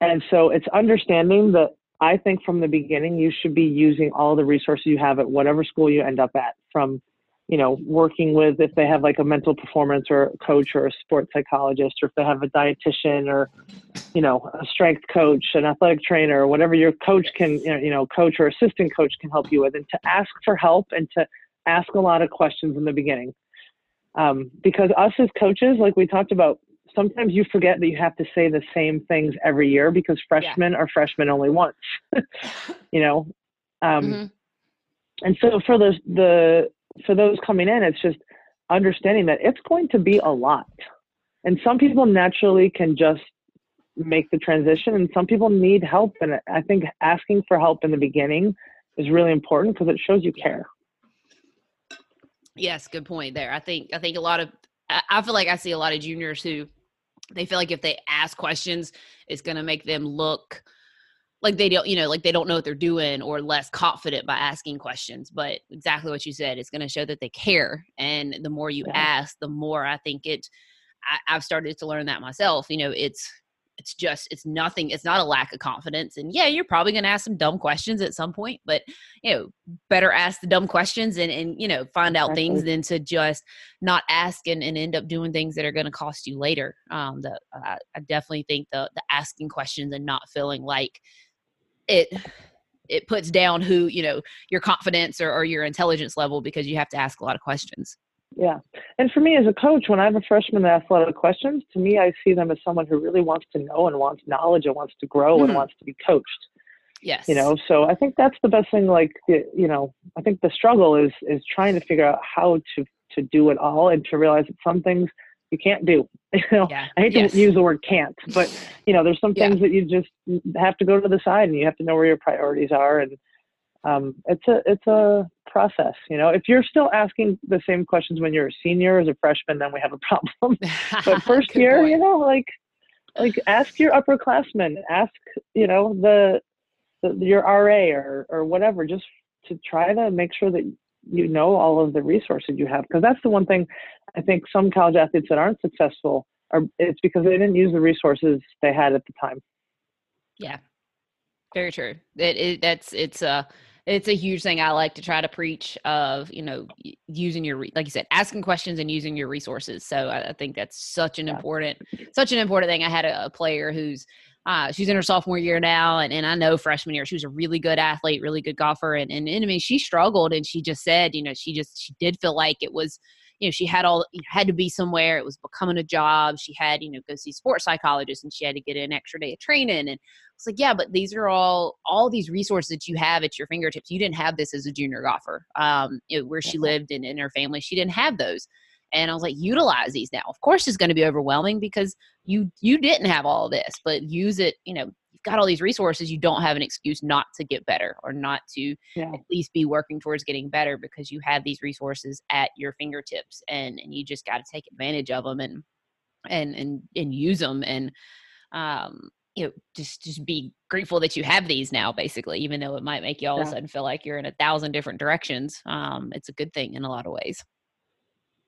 And so it's understanding that i think from the beginning you should be using all the resources you have at whatever school you end up at from you know working with if they have like a mental performance or coach or a sports psychologist or if they have a dietitian or you know a strength coach an athletic trainer or whatever your coach can you know coach or assistant coach can help you with and to ask for help and to ask a lot of questions in the beginning um, because us as coaches like we talked about sometimes you forget that you have to say the same things every year because freshmen yeah. are freshmen only once you know um, mm-hmm. and so for those the for those coming in it's just understanding that it's going to be a lot. And some people naturally can just make the transition and some people need help and i think asking for help in the beginning is really important because it shows you care. Yes good point there. I think i think a lot of i feel like i see a lot of juniors who they feel like if they ask questions it's going to make them look like they don't you know like they don't know what they're doing or less confident by asking questions but exactly what you said it's going to show that they care and the more you yeah. ask the more i think it I, i've started to learn that myself you know it's it's just it's nothing it's not a lack of confidence and yeah you're probably going to ask some dumb questions at some point but you know better ask the dumb questions and and you know find out exactly. things than to just not ask and, and end up doing things that are going to cost you later um the uh, i definitely think the the asking questions and not feeling like it it puts down who you know your confidence or, or your intelligence level because you have to ask a lot of questions yeah. And for me as a coach, when I have a freshman that asks a lot of questions, to me, I see them as someone who really wants to know and wants knowledge and wants to grow mm-hmm. and wants to be coached. Yes. You know, so I think that's the best thing. Like, you know, I think the struggle is, is trying to figure out how to, to do it all and to realize that some things you can't do. You know, yeah. I hate yes. to use the word can't, but you know, there's some things yeah. that you just have to go to the side and you have to know where your priorities are. And um, it's a, it's a, process. You know, if you're still asking the same questions when you're a senior as a freshman, then we have a problem. but first year, point. you know, like like ask your upperclassmen, ask you know the, the your RA or or whatever, just to try to make sure that you know all of the resources you have because that's the one thing I think some college athletes that aren't successful are it's because they didn't use the resources they had at the time. Yeah, very true. It, it that's it's uh it's a huge thing I like to try to preach of, you know, using your, like you said, asking questions and using your resources. So I, I think that's such an yeah. important, such an important thing. I had a, a player who's, uh, she's in her sophomore year now, and, and I know freshman year she was a really good athlete, really good golfer, and, and, and I mean she struggled, and she just said, you know, she just she did feel like it was you know she had all you know, had to be somewhere it was becoming a job she had you know go see sports psychologists and she had to get an extra day of training and it's like yeah but these are all all these resources that you have at your fingertips you didn't have this as a junior golfer um you know, where she lived and in her family she didn't have those and i was like utilize these now of course it's going to be overwhelming because you you didn't have all this but use it you know you've got all these resources, you don't have an excuse not to get better or not to yeah. at least be working towards getting better because you have these resources at your fingertips and, and you just got to take advantage of them and, and, and, and use them. And, um, you know, just, just be grateful that you have these now, basically, even though it might make you all yeah. of a sudden feel like you're in a thousand different directions. Um, it's a good thing in a lot of ways.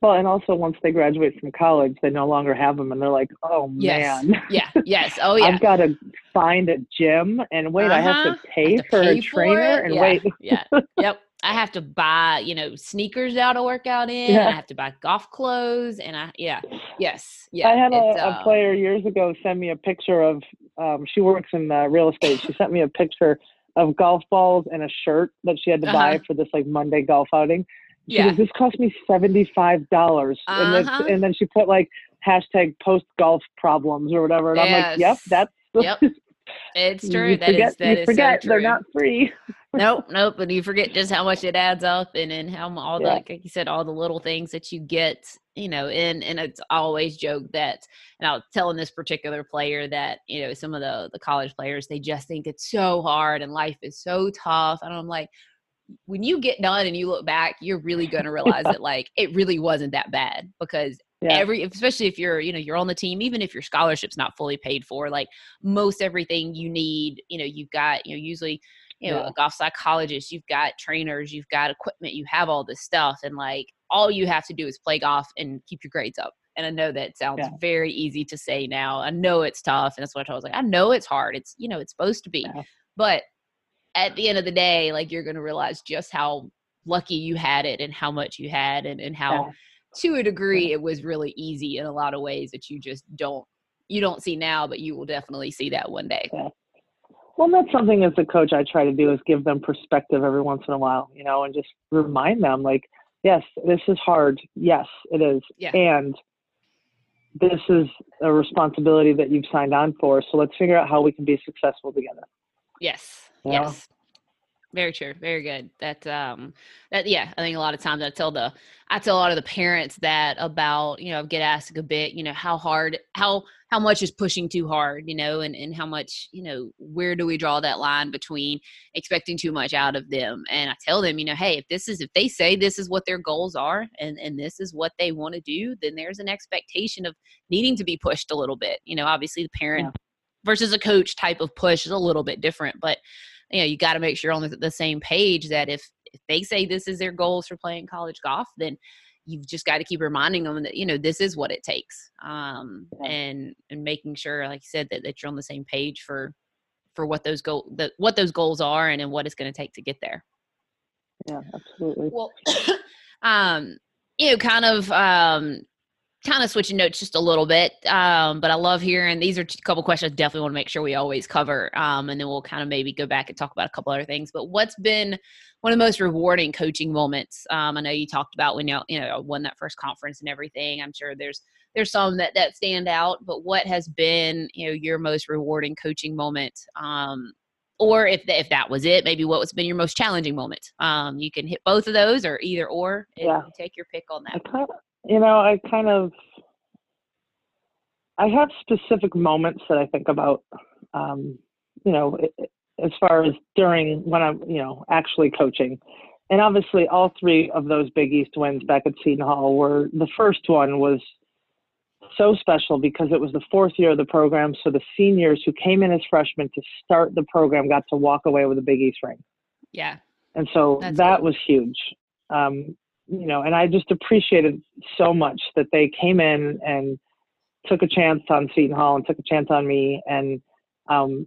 Well, and also once they graduate from college, they no longer have them, and they're like, "Oh yes. man, yeah, yes, oh yeah, I've got to find a gym, and wait, uh-huh. I have to uh-huh. pay have to for pay a trainer, and yeah. wait, yeah, yep, I have to buy, you know, sneakers out to work out in. Yeah. I have to buy golf clothes, and I, yeah, yes, yeah. I had a, uh, a, player years ago send me a picture of. Um, she works in uh, real estate. She sent me a picture of golf balls and a shirt that she had to uh-huh. buy for this like Monday golf outing. She yeah. Goes, this cost me seventy five dollars, uh-huh. and, then, and then she put like hashtag post golf problems or whatever, and yes. I'm like, yep, that's yep. It's true. You that forget, is, that you is forget so they're not free. nope, nope. And you forget just how much it adds up, and and how all yeah. the like you said, all the little things that you get, you know. And and it's always joke that, and I was telling this particular player that you know some of the the college players they just think it's so hard and life is so tough, and I'm like, when you get done and you look back, you're really going to realize that like it really wasn't that bad because yeah. every especially if you're you know you're on the team even if your scholarship's not fully paid for like most everything you need you know you've got you know usually you know yeah. a golf psychologist you've got trainers you've got equipment you have all this stuff and like all you have to do is play golf and keep your grades up and i know that sounds yeah. very easy to say now i know it's tough and that's what i was like i know it's hard it's you know it's supposed to be but at the end of the day, like you're going to realize just how lucky you had it and how much you had and, and how yeah. to a degree it was really easy in a lot of ways that you just don't you don't see now but you will definitely see that one day yeah. well that's something as a coach i try to do is give them perspective every once in a while you know and just remind them like yes this is hard yes it is yeah. and this is a responsibility that you've signed on for so let's figure out how we can be successful together yes yeah. Yes. Very true. Very good. That um that yeah, I think a lot of times I tell the I tell a lot of the parents that about, you know, get asked a bit, you know, how hard how how much is pushing too hard, you know, and, and how much, you know, where do we draw that line between expecting too much out of them? And I tell them, you know, hey, if this is if they say this is what their goals are and, and this is what they want to do, then there's an expectation of needing to be pushed a little bit. You know, obviously the parent yeah. Versus a coach type of push is a little bit different, but you know you got to make sure on the, the same page that if, if they say this is their goals for playing college golf then you've just got to keep reminding them that you know this is what it takes um, and and making sure like you said that, that you're on the same page for for what those goal that what those goals are and, and what it's going to take to get there. Yeah absolutely. Well um you know kind of um kind of switching notes just a little bit, um, but I love hearing these are a couple questions I definitely want to make sure we always cover, um, and then we'll kind of maybe go back and talk about a couple other things. But what's been one of the most rewarding coaching moments? Um, I know you talked about when you you know won that first conference and everything. I'm sure there's there's some that that stand out, but what has been you know your most rewarding coaching moment? Um, or if the, if that was it, maybe what has been your most challenging moment? Um, you can hit both of those, or either or. Yeah. take your pick on that you know, I kind of I have specific moments that I think about. Um, you know, as far as during when I'm, you know, actually coaching. And obviously, all three of those Big East wins back at Seton Hall were the first one was so special because it was the fourth year of the program. So the seniors who came in as freshmen to start the program got to walk away with a Big East ring. Yeah. And so That's that cool. was huge. Um, you know, and I just appreciated so much that they came in and took a chance on Seton Hall and took a chance on me. And, um,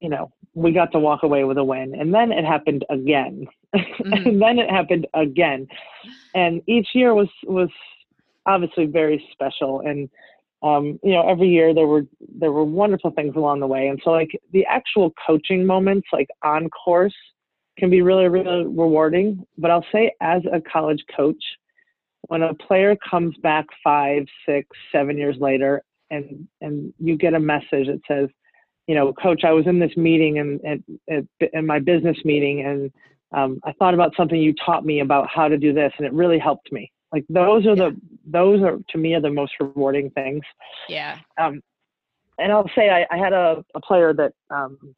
you know, we got to walk away with a win. And then it happened again. Mm-hmm. and then it happened again. And each year was was obviously very special. And um, you know, every year there were there were wonderful things along the way. And so like the actual coaching moments, like on course, can be really, really rewarding. But I'll say as a college coach, when a player comes back five, six, seven years later and and you get a message that says, you know, coach, I was in this meeting and in my business meeting, and um, I thought about something you taught me about how to do this, and it really helped me. Like those are the those are to me are the most rewarding things. Yeah. Um, and I'll say I, I had a, a player that um,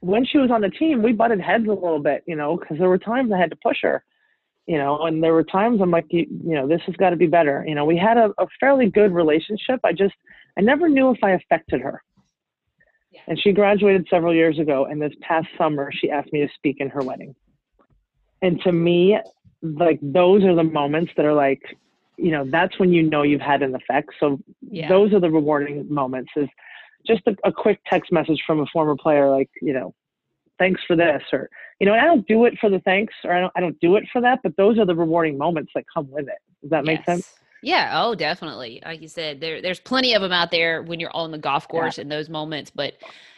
when she was on the team, we butted heads a little bit, you know, because there were times I had to push her, you know, and there were times I'm like, you, you know, this has got to be better. You know, we had a, a fairly good relationship. I just I never knew if I affected her. And she graduated several years ago, and this past summer, she asked me to speak in her wedding. And to me, like those are the moments that are like, you know, that's when you know you've had an effect. So yeah. those are the rewarding moments. Is just a, a quick text message from a former player, like, you know, thanks for this, or you know, I don't do it for the thanks, or I don't, I don't do it for that. But those are the rewarding moments that come with it. Does that make sense? Yeah. Oh, definitely. Like you said, there there's plenty of them out there when you're on the golf course yeah. in those moments. But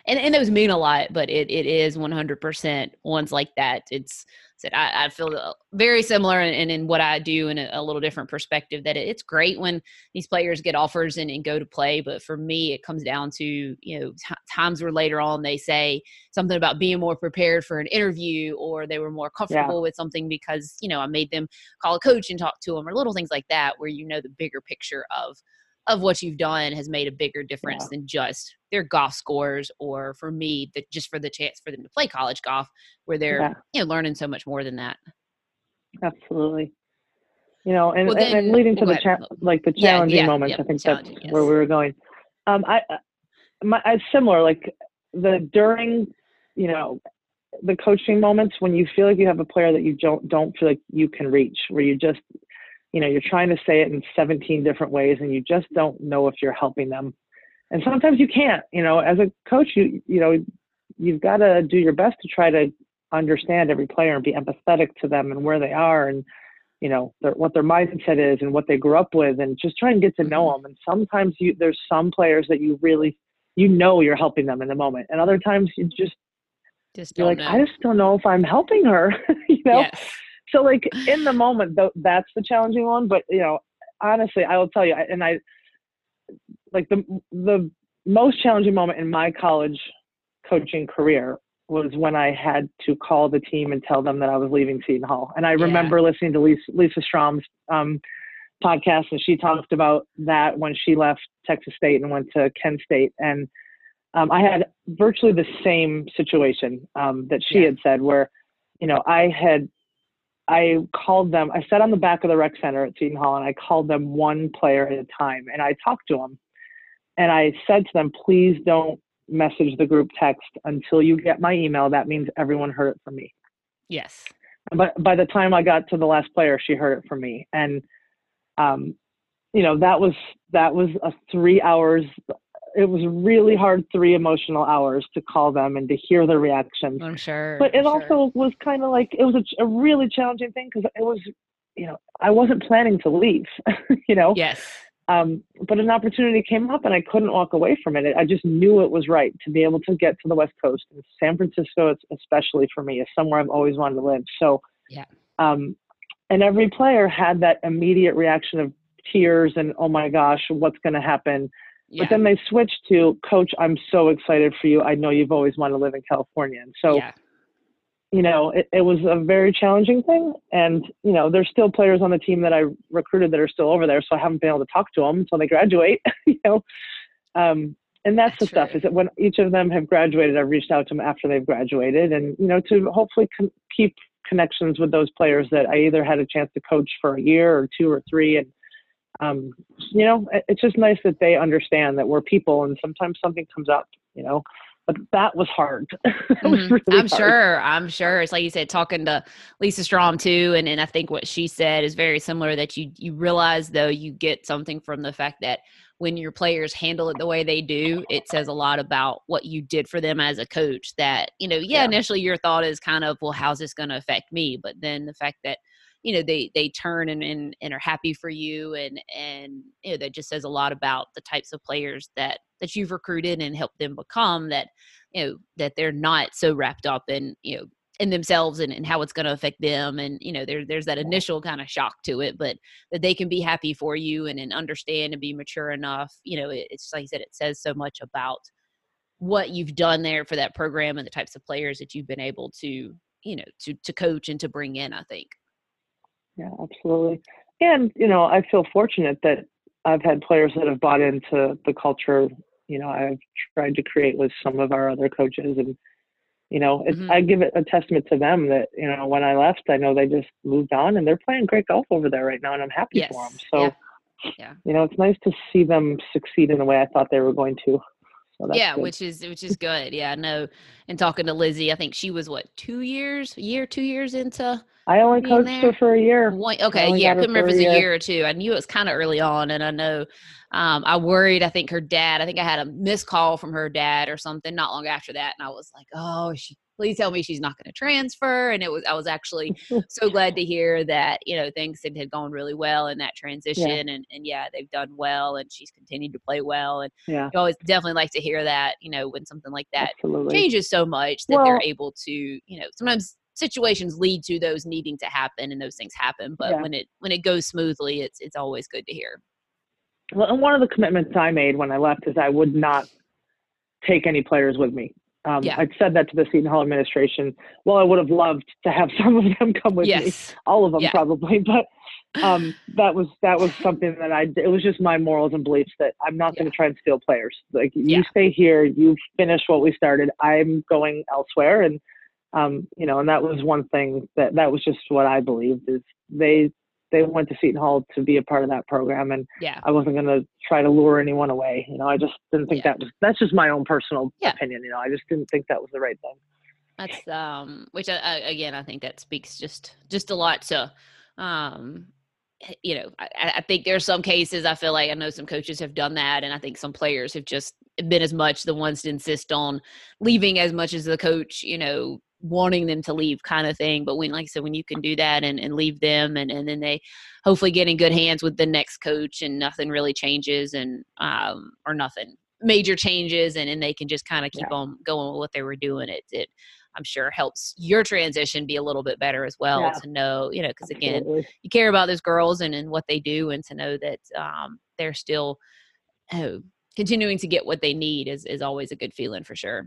and, and those mean a lot. But it, it is 100 percent ones like that. It's said I, I feel uh, very similar and in, in, what I do in a, a little different perspective that it, it's great when these players get offers and, and, go to play. But for me, it comes down to, you know, t- times where later on they say something about being more prepared for an interview or they were more comfortable yeah. with something because, you know, I made them call a coach and talk to them or little things like that where you know the bigger picture of of what you've done has made a bigger difference yeah. than just their golf scores or for me that just for the chance for them to play college golf where they're yeah. you know learning so much more than that absolutely you know and, well, then, and, leading to the cha- like the challenging yeah, moments i think that's yes. where we were going um i my I, similar like the during you know the coaching moments when you feel like you have a player that you don't don't feel like you can reach where you just you know you're trying to say it in 17 different ways and you just don't know if you're helping them. And sometimes you can't you know as a coach you you know you've got to do your best to try to understand every player and be empathetic to them and where they are and you know their, what their mindset is and what they grew up with and just try and get to know mm-hmm. them. And sometimes you there's some players that you really you know you're helping them in the moment. And other times you just just you're like know. i just don't know if i'm helping her you know? Yes so like in the moment though that's the challenging one but you know honestly i will tell you and i like the the most challenging moment in my college coaching career was when I had to call the team and tell them that I was leaving Seton Hall. And I yeah. remember listening to Lisa, Lisa Strom's um, podcast, and she talked about that when she left Texas State and went to Kent State. And um, I had virtually the same situation um, that she yeah. had said, where you know I had I called them. I sat on the back of the rec center at Seton Hall and I called them one player at a time and I talked to them. And I said to them, please don't message the group text until you get my email. That means everyone heard it from me. Yes. But by the time I got to the last player, she heard it from me. And, um, you know, that was, that was a three hours it was really hard three emotional hours to call them and to hear their reactions. I'm sure. But it I'm also sure. was kind of like it was a, a really challenging thing because it was, you know, I wasn't planning to leave. you know. Yes. Um, but an opportunity came up and I couldn't walk away from it. I just knew it was right to be able to get to the West Coast. And San Francisco, especially for me, is somewhere I've always wanted to live. So, yeah. Um, and every player had that immediate reaction of tears and oh my gosh, what's going to happen? Yeah. But then they switched to, Coach, I'm so excited for you. I know you've always wanted to live in California. And so, yeah. you know, it, it was a very challenging thing. And, you know, there's still players on the team that I recruited that are still over there. So I haven't been able to talk to them until they graduate, you know. Um, and that's, that's the stuff is that when each of them have graduated, I've reached out to them after they've graduated and, you know, to hopefully con- keep connections with those players that I either had a chance to coach for a year or two or three and um, you know, it's just nice that they understand that we're people and sometimes something comes up, you know. But that was hard. mm-hmm. was really I'm hard. sure. I'm sure. It's like you said, talking to Lisa Strom too, and, and I think what she said is very similar. That you you realize though you get something from the fact that when your players handle it the way they do, it says a lot about what you did for them as a coach. That, you know, yeah, yeah. initially your thought is kind of, well, how's this going to affect me? But then the fact that, you know, they they turn and, and and are happy for you and and you know, that just says a lot about the types of players that that you've recruited and helped them become that, you know, that they're not so wrapped up in, you know, in themselves and, and how it's going to affect them. And you know there, there's that initial kind of shock to it but that they can be happy for you and, and understand and be mature enough you know it, it's like i said it says so much about what you've done there for that program and the types of players that you've been able to you know to to coach and to bring in i think yeah absolutely and you know i feel fortunate that i've had players that have bought into the culture you know i've tried to create with some of our other coaches and you know, mm-hmm. I give it a testament to them that you know when I left, I know they just moved on and they're playing great golf over there right now, and I'm happy yes. for them. So, yeah. yeah. you know, it's nice to see them succeed in the way I thought they were going to. So yeah, good. which is which is good. Yeah, no. And talking to Lizzie, I think she was what two years, year, two years into. I only coached there? her for a year. One, okay, yeah, I couldn't remember if it was a year or two. I knew it was kind of early on, and I know um, I worried. I think her dad. I think I had a missed call from her dad or something not long after that, and I was like, "Oh, she please tell me she's not going to transfer and it was i was actually so glad to hear that you know things had, had gone really well in that transition yeah. and and yeah they've done well and she's continued to play well and yeah. you always definitely like to hear that you know when something like that Absolutely. changes so much that well, they're able to you know sometimes situations lead to those needing to happen and those things happen but yeah. when it when it goes smoothly it's it's always good to hear well and one of the commitments i made when i left is i would not take any players with me um, yeah. I'd said that to the Seton Hall administration. Well, I would have loved to have some of them come with yes. me, all of them yeah. probably, but um, that was that was something that I. It was just my morals and beliefs that I'm not yeah. going to try and steal players. Like you stay here, you finish what we started. I'm going elsewhere, and um, you know, and that was one thing that that was just what I believed is they they went to Seton Hall to be a part of that program, and yeah. I wasn't going to try to lure anyone away. You know, I just didn't think yeah. that was. That's just my own personal yeah. opinion. You know, I just didn't think that was the right thing. That's um, which I, uh, I, again, I think that speaks just just a lot to, um, you know, I, I think there's some cases I feel like I know some coaches have done that, and I think some players have just been as much the ones to insist on leaving as much as the coach, you know, wanting them to leave kind of thing. But when, like I said, when you can do that and, and leave them and, and then they hopefully get in good hands with the next coach and nothing really changes and, um, or nothing major changes and, and they can just kind of keep yeah. on going with what they were doing. It, it, I'm sure helps your transition be a little bit better as well yeah. to know, you know, because again, you care about those girls and, and what they do and to know that um, they're still oh, continuing to get what they need is, is always a good feeling for sure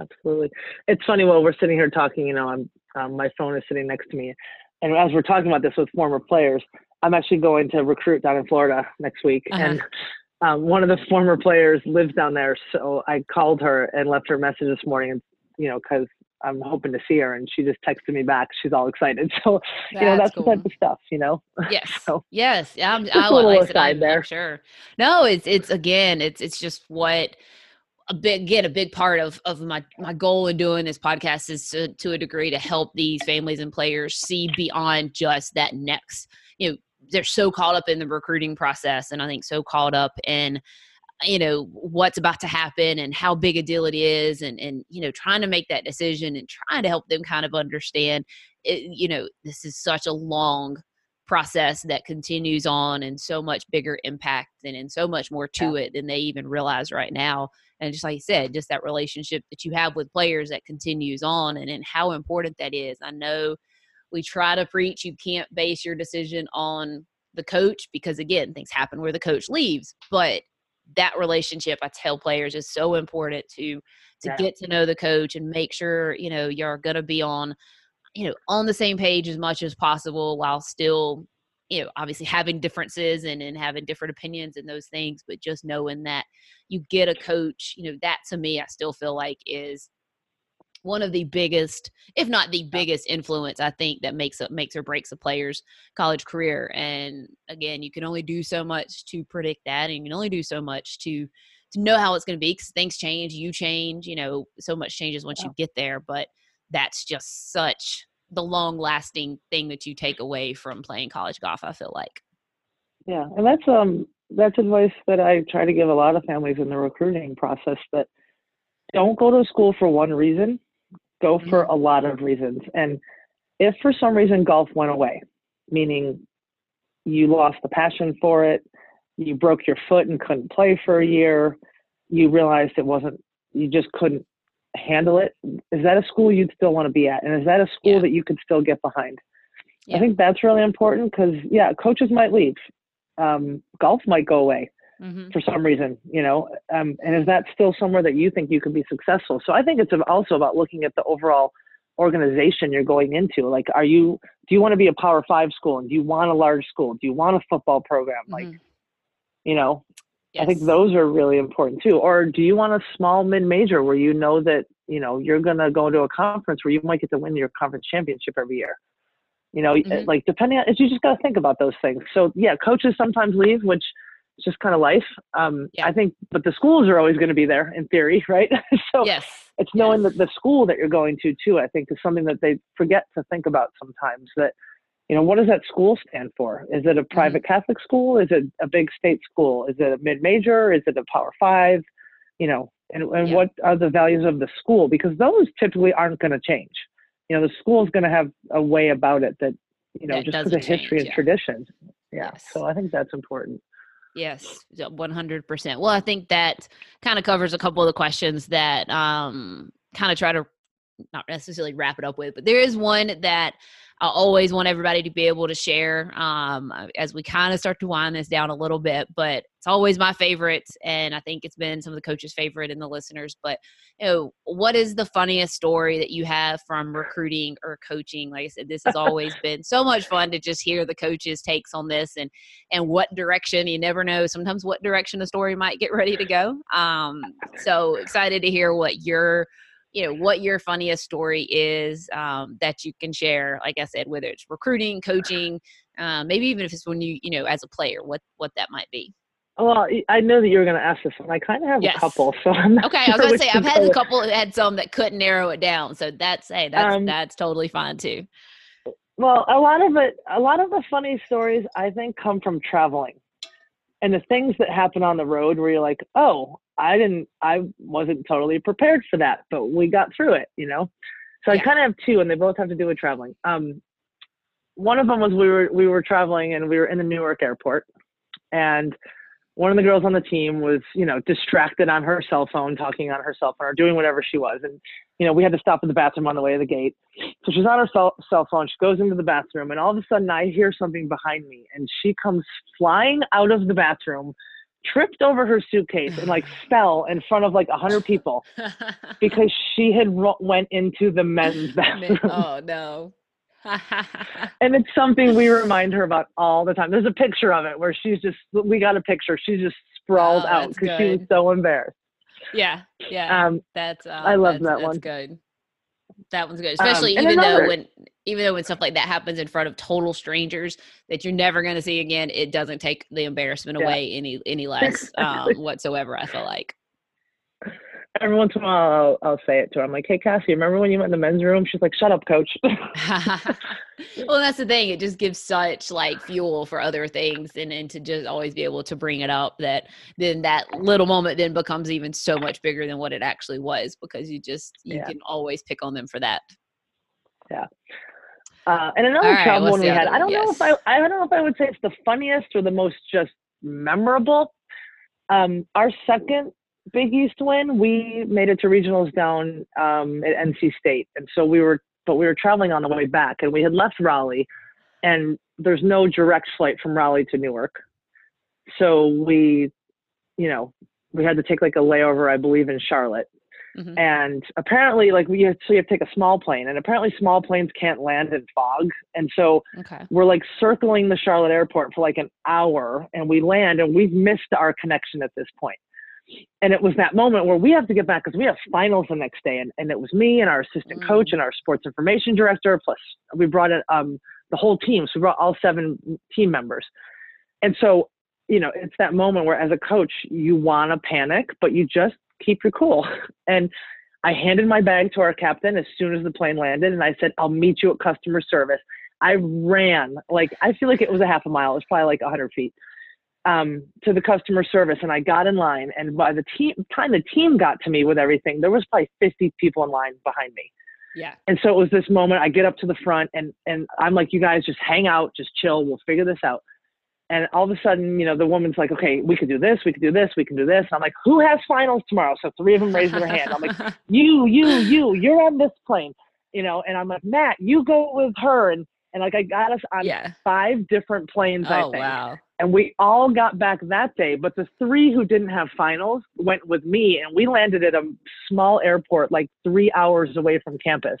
absolutely. It's funny while we're sitting here talking, you know, I'm um, my phone is sitting next to me, and as we're talking about this with former players, I'm actually going to recruit down in Florida next week, uh-huh. and um, one of the former players lives down there, so I called her and left her a message this morning, and you know, because I'm hoping to see her, and she just texted me back. She's all excited. So that's you know, that's cool. the type of stuff, you know. Yes. so, yes. I'm, I, a little like I'm, there. I'm sure. No, it's it's again, it's it's just what a big again a big part of of my my goal in doing this podcast is to to a degree to help these families and players see beyond just that next you know they're so caught up in the recruiting process and i think so caught up in you know what's about to happen and how big a deal it is and and you know trying to make that decision and trying to help them kind of understand it, you know this is such a long process that continues on and so much bigger impact and, and so much more to yeah. it than they even realize right now and just like you said just that relationship that you have with players that continues on and, and how important that is i know we try to preach you can't base your decision on the coach because again things happen where the coach leaves but that relationship i tell players is so important to to yeah. get to know the coach and make sure you know you're going to be on you know on the same page as much as possible while still you know obviously having differences and, and having different opinions and those things but just knowing that you get a coach you know that to me i still feel like is one of the biggest if not the biggest influence i think that makes it makes or breaks a player's college career and again you can only do so much to predict that and you can only do so much to to know how it's going to be because things change you change you know so much changes once you get there but that's just such the long lasting thing that you take away from playing college golf i feel like yeah and that's um that's advice that I try to give a lot of families in the recruiting process that don't go to school for one reason, go for Mhm. a lot of reasons. And if for some reason golf went away, meaning you lost the passion for it, you broke your foot and couldn't play for a year, you realized it wasn't, you just couldn't handle it, is that a school you'd still want to be at? And is that a school Yeah. that you could still get behind? Yeah. I think that's really important because, yeah, coaches might leave. Um, golf might go away Mhm. for some reason, you know, um, and is that still somewhere that you think you can be successful? So I think it's also about looking at the overall organization you're going into. Like, are you, do you want to be a power five school and do you want a large school? Do you want a football program? Like, Mhm. you know, I think those are really important too. Or do you want a small mid major where you know that, you know, you're going to go to a conference where you might get to win your conference championship every year? You know, Mhm. like depending on, you just got to think about those things. So yeah, coaches sometimes leave, which is just kind of life. Um, Yeah. I think, but the schools are always going to be there in theory, right? so yes. it's knowing yes. that the school that you're going to too, I think is something that they forget to think about sometimes that, you know, what does that school stand for? Is it a private Catholic school? Is it a big state school? Is it a mid major? Is it a power five? You know, and, and Yeah. what are the values of the school? Because those typically aren't going to change. You know, the school is going to have a way about it that, you know, That just because of history and yeah. traditions. Yeah. Yes. So I think that's important. Yes, one hundred percent. Well, I think that kind of covers a couple of the questions that um, kind of try to not necessarily wrap it up with, but there is one that I always want everybody to be able to share um, as we kind of start to wind this down a little bit. But it's always my favorite, and I think it's been some of the coaches' favorite and the listeners. But you know, what is the funniest story that you have from recruiting or coaching? Like I said, this has always been so much fun to just hear the coaches' takes on this and and what direction you never know sometimes what direction a story might get ready to go um so excited to hear what your you know what your funniest story is um, that you can share like i said whether it's recruiting coaching um, maybe even if it's when you you know as a player what what that might be Well, I know that you were going to ask this, and I kind of have Yes. a couple. So I'm not okay i was gonna say i've had a couple that had some that couldn't narrow it down so that's hey that's Um, that's totally fine too Well, a lot of it, a lot of the funny stories I think come from traveling, and the things that happen on the road where you're like, oh, I didn't, I wasn't totally prepared for that, but we got through it, you know. So Yeah. I kind of have two, and they both have to do with traveling. Um, one of them was we were we were traveling and we were in the Newark airport, and one of the girls on the team was, you know, distracted on her cell phone, talking on her cell phone or doing whatever she was, and you know, we had to stop at the bathroom on the way to the gate. So she's on her cell, cell phone. She goes into the bathroom, and all of a sudden, I hear something behind me, and she comes flying out of the bathroom, tripped over her suitcase, and like fell in front of like a hundred people because she had ro- went into the men's bathroom. oh no And it's something we remind her about all the time. There's a picture of it where she's just, we got a picture. She's just sprawled Oh, out because she was so embarrassed. yeah yeah Um, That's uh, I love that's, that that's one. good. That one's good, Um, especially and even though when even though when stuff like that happens in front of total strangers that you're never going to see again, it doesn't take the embarrassment Yeah. away any any less um, whatsoever. I feel like. Every once in a while, I'll, I'll say it to her. I'm like, hey, Cassie, remember when you went in the men's room? She's like, shut up, coach. well, that's the thing. It just gives such like fuel for other things, and and to just always be able to bring it up that then that little moment then becomes even so much bigger than what it actually was because you just you Yeah. can always pick on them for that. Yeah. Uh, and another right, travel one we had. I don't know if I, I don't know if I would say it's the funniest or the most just memorable. Um, our second Big East win, we made it to regionals down um, at NC State, and so we were, but we were traveling on the way back, and we had left Raleigh, and there's no direct flight from Raleigh to Newark, so we, you know, we had to take like a layover, I believe, in Charlotte. Mhm. and apparently like we have, so you have to take a small plane and apparently small planes can't land in fog. And so Okay. we're like circling the charlotte airport for like an hour and we land and we've missed our connection at this point and it was that moment where we have to get back because we have finals the next day and, and it was me and our assistant coach Mm. and our sports information director plus we brought in um, the whole team so we brought all seven team members. And so you know it's that moment where as a coach you want to panic but you just keep your cool. And i handed my bag to our captain as soon as the plane landed and i said i'll meet you at customer service. I ran like i feel like it was a half a mile it was probably like 100 feet um, to the customer service and I got in line. And by the team, time the team got to me with everything, there was probably 50 people in line behind me. Yeah. And so it was this moment I get up to the front and, and I'm like, you guys just hang out, just chill. We'll figure this out. And all of a sudden, you know, the woman's like, okay, we could do this, we could do this, we can do this. And I'm like, who has finals tomorrow? So three of them raise their hand. I'm like, you, you, you, you're on this plane, you know, and I'm like, Matt, you go with her. And, and like, I got us on yeah. five different planes, Oh I think. wow. And we all got back that day, but the three who didn't have finals went with me and we landed at a small airport like three hours away from campus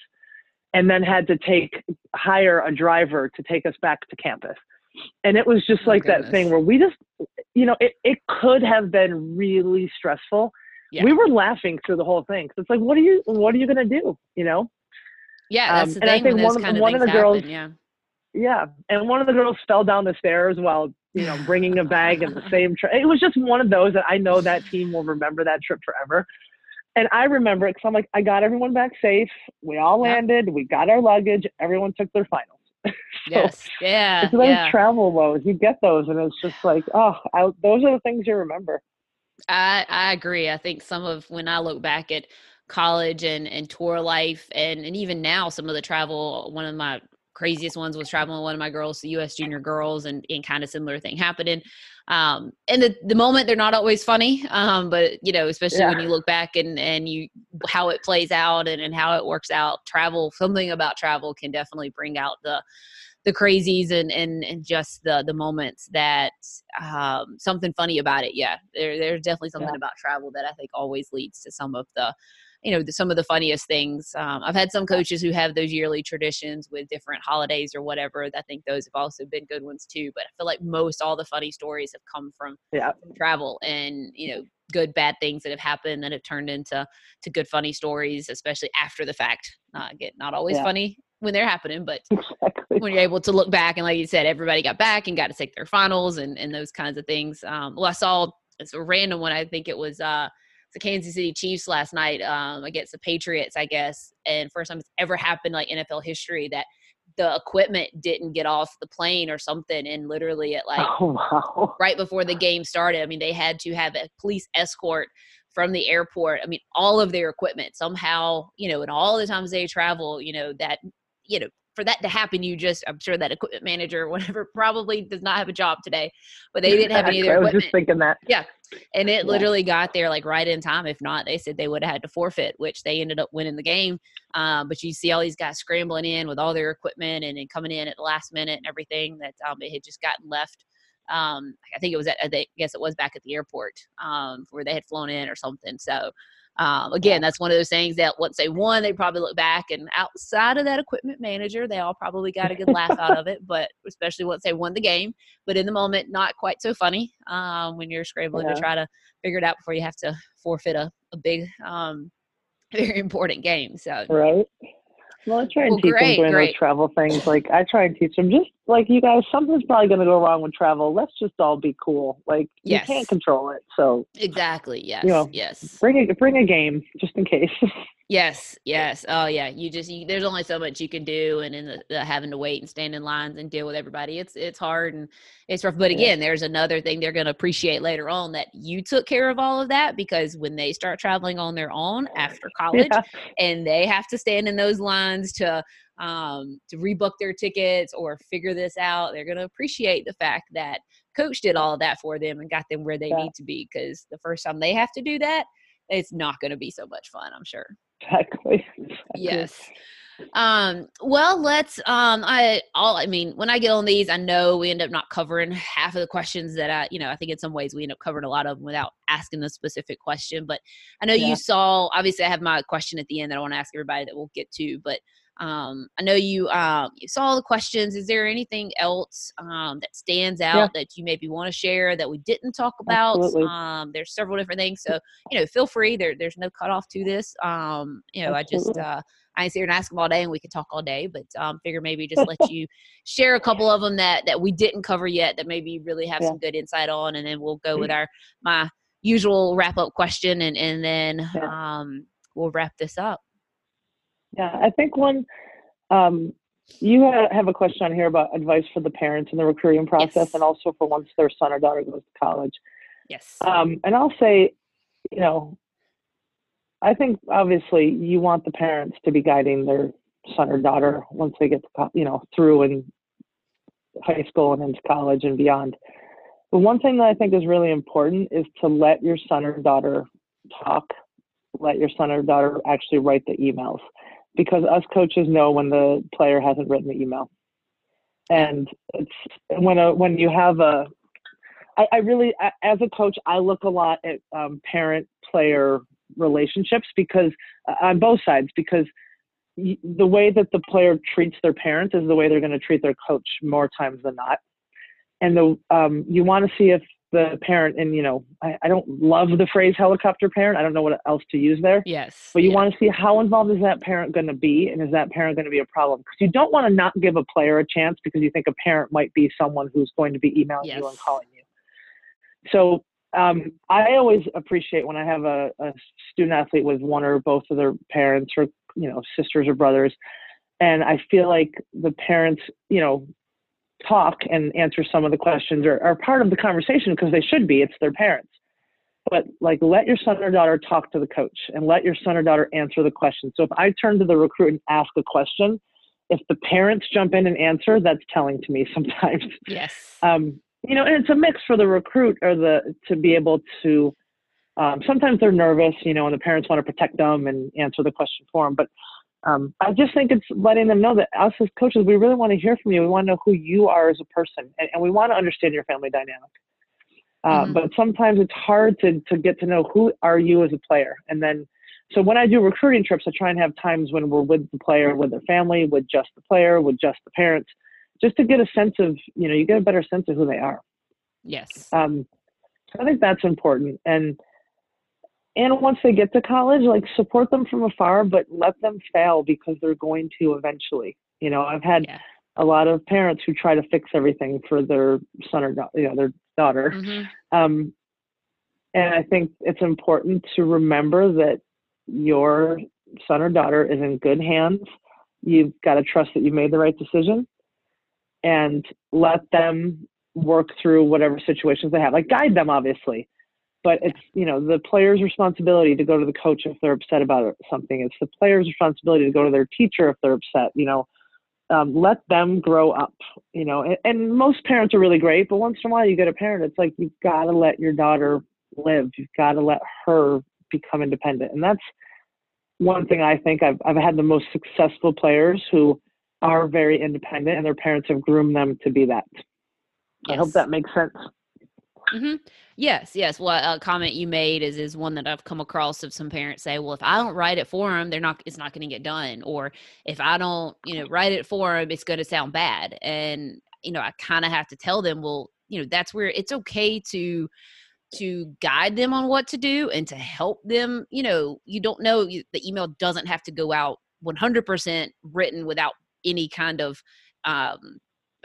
and then had to take hire a driver to take us back to campus. And it was just Oh, like that thing where we just, you know, it, it could have been really stressful. Yeah. We were laughing through the whole thing. it's like, what are you, what are you going to do? You know? Yeah, that's Um, the and I think one of- kind of one of the girls- happen. Yeah. Yeah. And one of the girls fell down the stairs while, you know, bringing a bag in the same trip. It was just one of those that I know that team will remember that trip forever. And I remember it because I'm like, I got everyone back safe. We all landed. We got our luggage. Everyone took their finals. so Yes. Yeah. it's those yeah. travel woes. You get those, and it's just like, oh, I, those are the things you remember. I I agree. I think some of when I look back at college and and tour life and and even now some of the travel one of my craziest ones was traveling with one of my girls the US junior girls and and kind of similar thing happening. Um and the the moment they're not always funny um but you know especially when you look back and and you how it plays out and and how it works out travel something about travel can definitely bring out the the crazies and and and just the the moments that um something funny about it yeah. There there's definitely something Yeah. about travel that i think always leads to some of the you know the, some of the funniest things um, i've had some coaches who have those yearly traditions with different holidays or whatever i think those have also been good ones too but i feel like most all the funny stories have come from Yeah. travel and you know good bad things that have happened that have turned into to good funny stories especially after the fact not get not always Yeah. funny when they're happening but Exactly. when you're able to look back and like you said everybody got back and got to take their finals and, and those kinds of things um, well i saw it's a random one i think it was uh the kansas city chiefs last night um, against the patriots i guess and first time it's ever happened like nfl history that the equipment didn't get off the plane or something and literally at like oh, wow. right before the game started. I mean, they had to have a police escort from the airport. I mean, all of their equipment somehow, you know, and all the times they travel, you know, that, you know, for that to happen, you just, I'm sure that equipment manager or whatever probably does not have a job today, but they didn't have any of their I was equipment. just thinking that. And it literally got there like right in time. If not, they said they would have had to forfeit, which they ended up winning the game. Um, but you see all these guys scrambling in with all their equipment and, and coming in at the last minute and everything that um, it had just gotten left. Um, I think it was at, I guess it was back at the airport um, where they had flown in or something. So um, again, that's one of those things that once they won, they probably look back and outside of that equipment manager, they all probably got a good laugh out of it. But especially once they won the game, but in the moment, not quite so funny um, when you're scrambling Yeah. to try to figure it out before you have to forfeit a, a big, um, very important game. So Right. Well, I try and Well, teach great, them doing great. those travel things. Like I try and teach them, just like you guys, something's probably going to go wrong with travel. Let's just all be cool. Like you can't control it, so exactly, yes, know, yes, bring a bring a game just in case. yes, yes. Oh yeah, you just you, there's only so much you can do, and in the, the having to wait and stand in lines and deal with everybody, it's it's hard and it's rough. But again, there's another thing they're going to appreciate later on that you took care of all of that because when they start traveling on their own after college, yeah. and they have to stand in those lines to um, to rebook their tickets or figure this out. They're going to appreciate the fact that coach did all of that for them and got them where they Yeah. need to be. Because the first time they have to do that, it's not going to be so much fun. I'm sure. Exactly. Exactly. Yes. Um, well, let's um I all I mean, when I get on these, I know we end up not covering half of the questions that I, you know, I think in some ways we end up covering a lot of them without asking the specific question. But I know Yeah. you saw obviously I have my question at the end that I want to ask everybody that we'll get to, but um I know you um you saw the questions. Is there anything else um that stands out Yeah. that you maybe want to share that we didn't talk about? Um there's several different things. So, you know, feel free. There there's no cutoff to this. Um, you know, I just uh I ain't sit here and ask them all day, and we could talk all day. But um, figure maybe just let you share a couple of them that that we didn't cover yet that maybe you really have Yeah. some good insight on, and then we'll go with our my usual wrap up question, and and then Yeah. um, we'll wrap this up. Yeah, I think one um, you have a question on here about advice for the parents in the recruiting process Yes. and also for once their son or daughter goes to college. Yes. Um, and I'll say, you know, I think obviously you want the parents to be guiding their son or daughter once they get to, you know, through in high school and into college and beyond. But one thing that I think is really important is to let your son or daughter talk, let your son or daughter actually write the emails because us coaches know when the player hasn't written the email. And it's when a when you have a I, I really, as a coach, I look a lot at um, parent-player relationships because uh, on both sides, because the way that the player treats their parents is the way they're going to treat their coach more times than not. And the um, you want to see if the parent, and you know, I, I don't love the phrase helicopter parent. I don't know what else to use there. yes. But you yeah. want to see how involved is that parent going to be, and is that parent going to be a problem? Because you don't want to not give a player a chance because you think a parent might be someone who's going to be emailing you and calling you. So um, I always appreciate when I have a, a student athlete with one or both of their parents, or you know, sisters or brothers, and I feel like the parents, you know, talk and answer some of the questions or are part of the conversation because they should be. It's their parents but like let your son or daughter talk to the coach and let your son or daughter answer the question. So if I turn to the recruit and ask a question, if the parents jump in and answer, that's telling to me sometimes. Yes. Um, you know, and it's a mix for the recruit or the to be able to. Um, sometimes they're nervous, you know, and the parents want to protect them and answer the question for them. But um, I just think it's letting them know that us as coaches, we really want to hear from you. We want to know who you are as a person, and, and we want to understand your family dynamic. Uh, Mhm. But sometimes it's hard to to get to know who are you as a player, and then so when I do recruiting trips, I try and have times when we're with the player, with their family, with just the player, with just the parents, just to get a sense of you know you get a better sense of who they are. yes. Um, I think that's important, and and once they get to college, like support them from afar, but let them fail because they're going to eventually. You know, I've had Yeah. a lot of parents who try to fix everything for their son or daughter, you know, their daughter. hmm Um, and I think it's important to remember that your son or daughter is in good hands. You've got to trust that you made the right decision and let them work through whatever situations they have. Like guide them, obviously. But it's, you know, the player's responsibility to go to the coach if they're upset about something. It's the player's responsibility to go to their teacher if they're upset, you know. Um, let them grow up, you know. And, and most parents are really great, but once in a while you get a parent, it's like you've got to let your daughter live. You've got to let her become independent. And that's one thing I think I've, I've had the most successful players who are very independent and their parents have groomed them to be that. I hope that makes sense. Hmm Yes, yes. Well, a comment you made is is one that I've come across of some parents say, "Well, if I don't write it for them, they're not. It's not going to get done." Or if I don't, you know, write it for them, it's going to sound bad. And you know, I kind of have to tell them, well, you know, that's where it's okay to to guide them on what to do and to help them. You know, you don't know you, the email doesn't have to go out 100% written without any kind of um,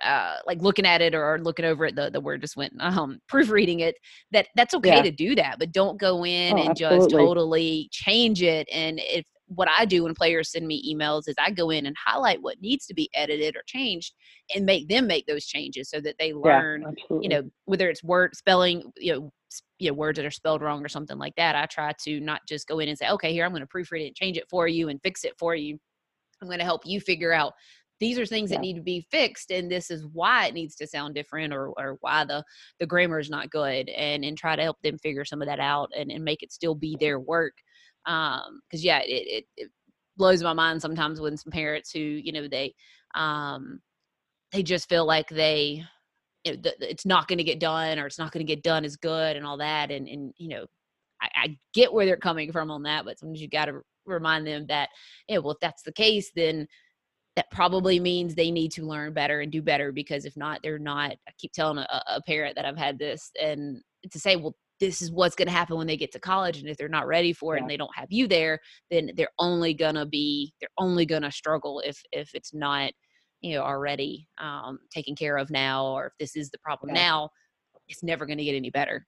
uh, like looking at it or looking over it, the, the word just went, um, proofreading it, that that's okay Yeah. to do that, but don't go in Oh, and just totally change it. And if what I do when players send me emails is I go in and highlight what needs to be edited or changed and make them make those changes so that they learn, yeah, you know, whether it's word spelling, you know, you know, words that are spelled wrong or something like that. I try to not just go in and say, okay, here, I'm going to proofread it and change it for you and fix it for you. I'm going to help you figure out these are things Yeah. that need to be fixed and this is why it needs to sound different or, or why the the grammar is not good and and try to help them figure some of that out and, and make it still be their work um because yeah it, it it blows my mind sometimes when some parents who you know they um they just feel like they you know, th- th- it's not going to get done or it's not going to get done as good and all that and and you know I, I get where they're coming from on that but sometimes you got to remind them that yeah well if that's the case then that probably means they need to learn better and do better because if not they're not i keep telling a, a parent that i've had this and to say well this is what's going to happen when they get to college and if they're not ready for it Yeah. and they don't have you there then they're only going to be they're only going to struggle if if it's not you know already um, taken care of now or if this is the problem Yeah. now it's never going to get any better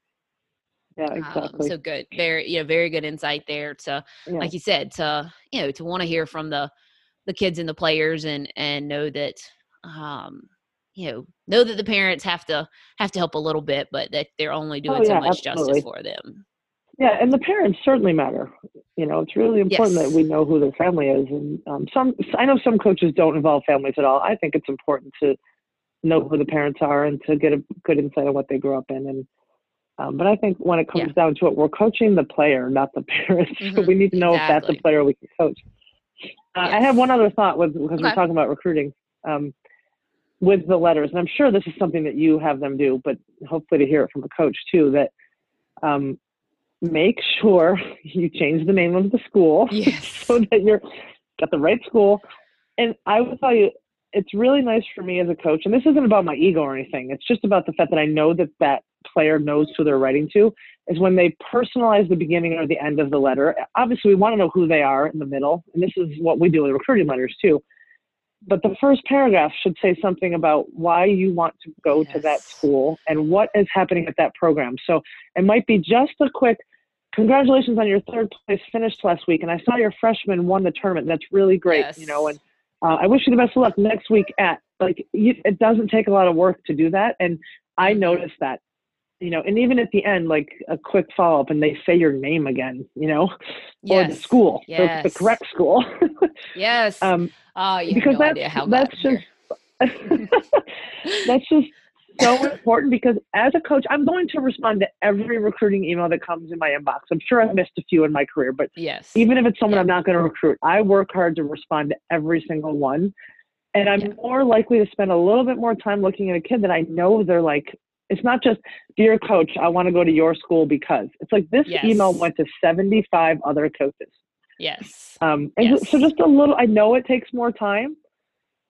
yeah, um, exactly. so good very you know very good insight there to yeah. like you said to you know to want to hear from the the kids and the players and and know that um you know know that the parents have to have to help a little bit but that they're only doing Oh, so much absolutely. justice for them Yeah, and the parents certainly matter. You know, it's really important Yes. that we know who their family is. And um, some, I know some coaches don't involve families at all. I think it's important to know who the parents are and to get a good insight on what they grew up in. And um, but I think when it comes Yeah. down to it, we're coaching the player, not the parents. so Mhm, we need to know if that's exactly. a player we can coach. Uh, I Yes. have one other thought with because Okay. we're talking about recruiting. Um, with the letters, and I'm sure this is something that you have them do, but hopefully to hear it from a coach too, that um, make sure you change the name of the school yes so that you're got the right school. And I will tell you, it's really nice for me as a coach, and this isn't about my ego or anything. It's just about the fact that I know that that player knows who they're writing to. Is when they personalize the beginning or the end of the letter. Obviously, we want to know who they are in the middle, and this is what we do with recruiting letters too. But the first paragraph should say something about why you want to go to that school and what is happening at that program. So it might be just a quick congratulations on your third place finish last week and i saw your freshman won the tournament that's really great you know and uh, i wish you the best of luck next week at like you, it doesn't take a lot of work to do that and i Mhm. noticed that you know and even at the end like a quick follow-up and they say your name again you know or the school Yes. the correct school yes um, oh you because no that's- that's just- that's just so important because as a coach, I'm going to respond to every recruiting email that comes in my inbox. I'm sure I've missed a few in my career, but yes even if it's someone Yeah. I'm not going to recruit, I work hard to respond to every single one. And I'm Yeah. more likely to spend a little bit more time looking at a kid that I know they're like, it's not just, dear coach, I want to go to your school because. It's like this Yes. email went to 75 other coaches. yes Um, and so- so just a little, I know it takes more time.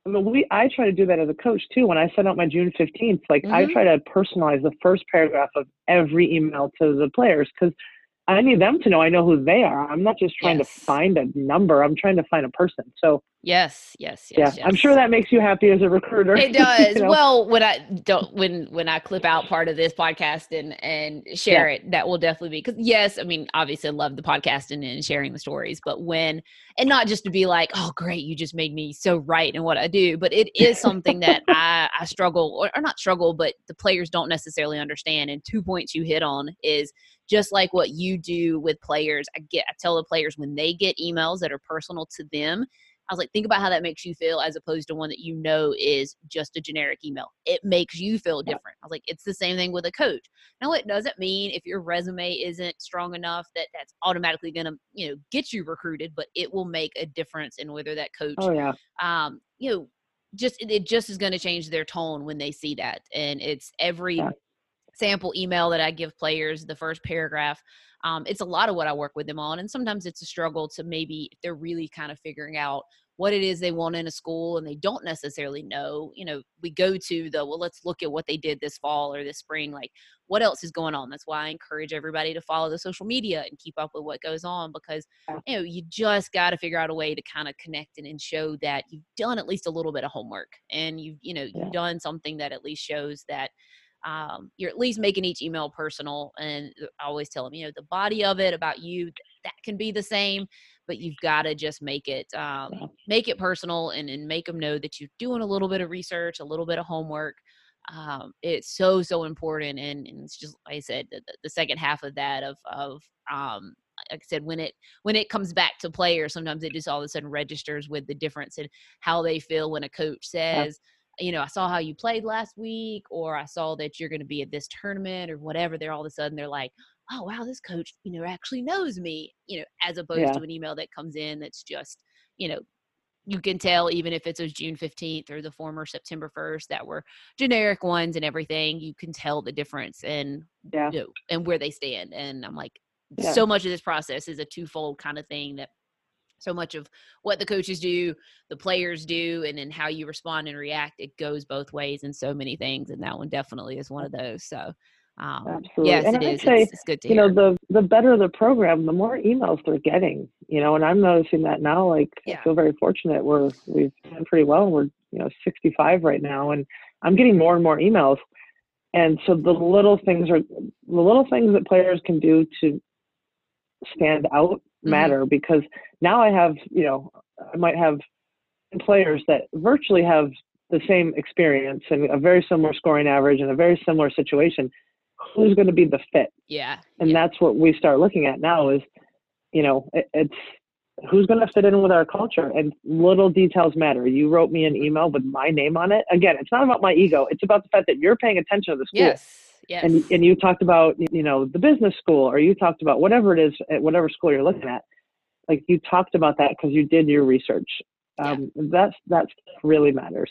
I mean, we, I try to do that as a coach too. When I send out my June 15th, like I Mhm. try to personalize the first paragraph of every email to the players because I need them to know I know who they are. I'm not just trying Yes. to find a number. I'm trying to find a person. So yes yes yeah, yes I'm sure that makes you happy as a recruiter. It you does. know? Well, when I don't when when I clip out part of this podcast and and share it, that will definitely be because yes, I mean obviously I love the podcast and, and sharing the stories, but when and not just to be like, oh great, you just made me so right in what I do, but it is something that I I struggle or, or not struggle, but the players don't necessarily understand. And two points you hit on is just like what you do with players. I get I tell the players when they get emails that are personal to them. I was like, think about how that makes you feel as opposed to one that you know is just a generic email. It makes you feel different. I was like, it's the same thing with a coach. Now, it doesn't mean if your resume isn't strong enough that that's automatically going to, you know, get you recruited, but it will make a difference in whether that coach, oh yeah, um, you know, just it- just is going to change their tone when they see that. And it's every Yeah. sample email that I give players, the first paragraph. Um, it's a lot of what I work with them on, and sometimes it's a struggle to maybe if they're really kind of figuring out what it is they want in a school and they don't necessarily know. You know, we go to the well, let's look at what they did this fall or this spring. Like, what else is going on? That's why I encourage everybody to follow the social media and keep up with what goes on because you know you just got to figure out a way to kind of connect and, and show that you've done at least a little bit of homework and you've you know you've done something that at least shows that um, you're at least making each email personal. And uh, I always tell them, you know, the body of it about you that can be the same, but you've got to just make it um, Yeah. make it personal and, and make them know that you're doing a little bit of research, a little bit of homework. Um, it's so so important, and, and it's just like I said, the, the- second half of that of of um, like I said, when it when it comes back to players, sometimes it just all of a sudden registers with the difference in how they feel when a coach says, you know, I saw how you played last week, or I saw that you're going to be at this tournament, or whatever. They're all of a sudden they're like, oh wow, this coach, you know, actually knows me, you know, as opposed Yeah. to an email that comes in that's just, you know, you can tell even if it's a June 15th or the former September 1st that were generic ones and everything, you can tell the difference and yeah, you know, and where they stand. And I'm like, Yeah. so much of this process is a twofold kind of thing that so much of what the coaches do, the players do, and then how you respond and react, it goes both ways in so many things. And that one definitely is one of those. So, um, Absolutely. yes, And it I'd is. say, it's, it's good to you hear. know the the better the program the more emails they're getting you know and i'm noticing that now like Yeah. i feel very fortunate we're we've done pretty well we're you know 65 right now and i'm getting more and more emails and so the little things are the little things that players can do to stand out Mhm. matter because now i have you know i might have players that virtually have the same experience and a very similar scoring average and a very similar situation, who's going to be the fit? Yeah. And yeah. that's what we start looking at now is, you know, it, it's who's going to fit in with our culture and little details matter. You wrote me an email with my name on it. Again, it's not about my ego. It's about the fact that you're paying attention to the school. Yes. Yes. And, and you talked about, you know, the business school or you talked about whatever it is at whatever school you're looking at. Like you talked about that because you did your research. Um, yeah. That's, that's really matters.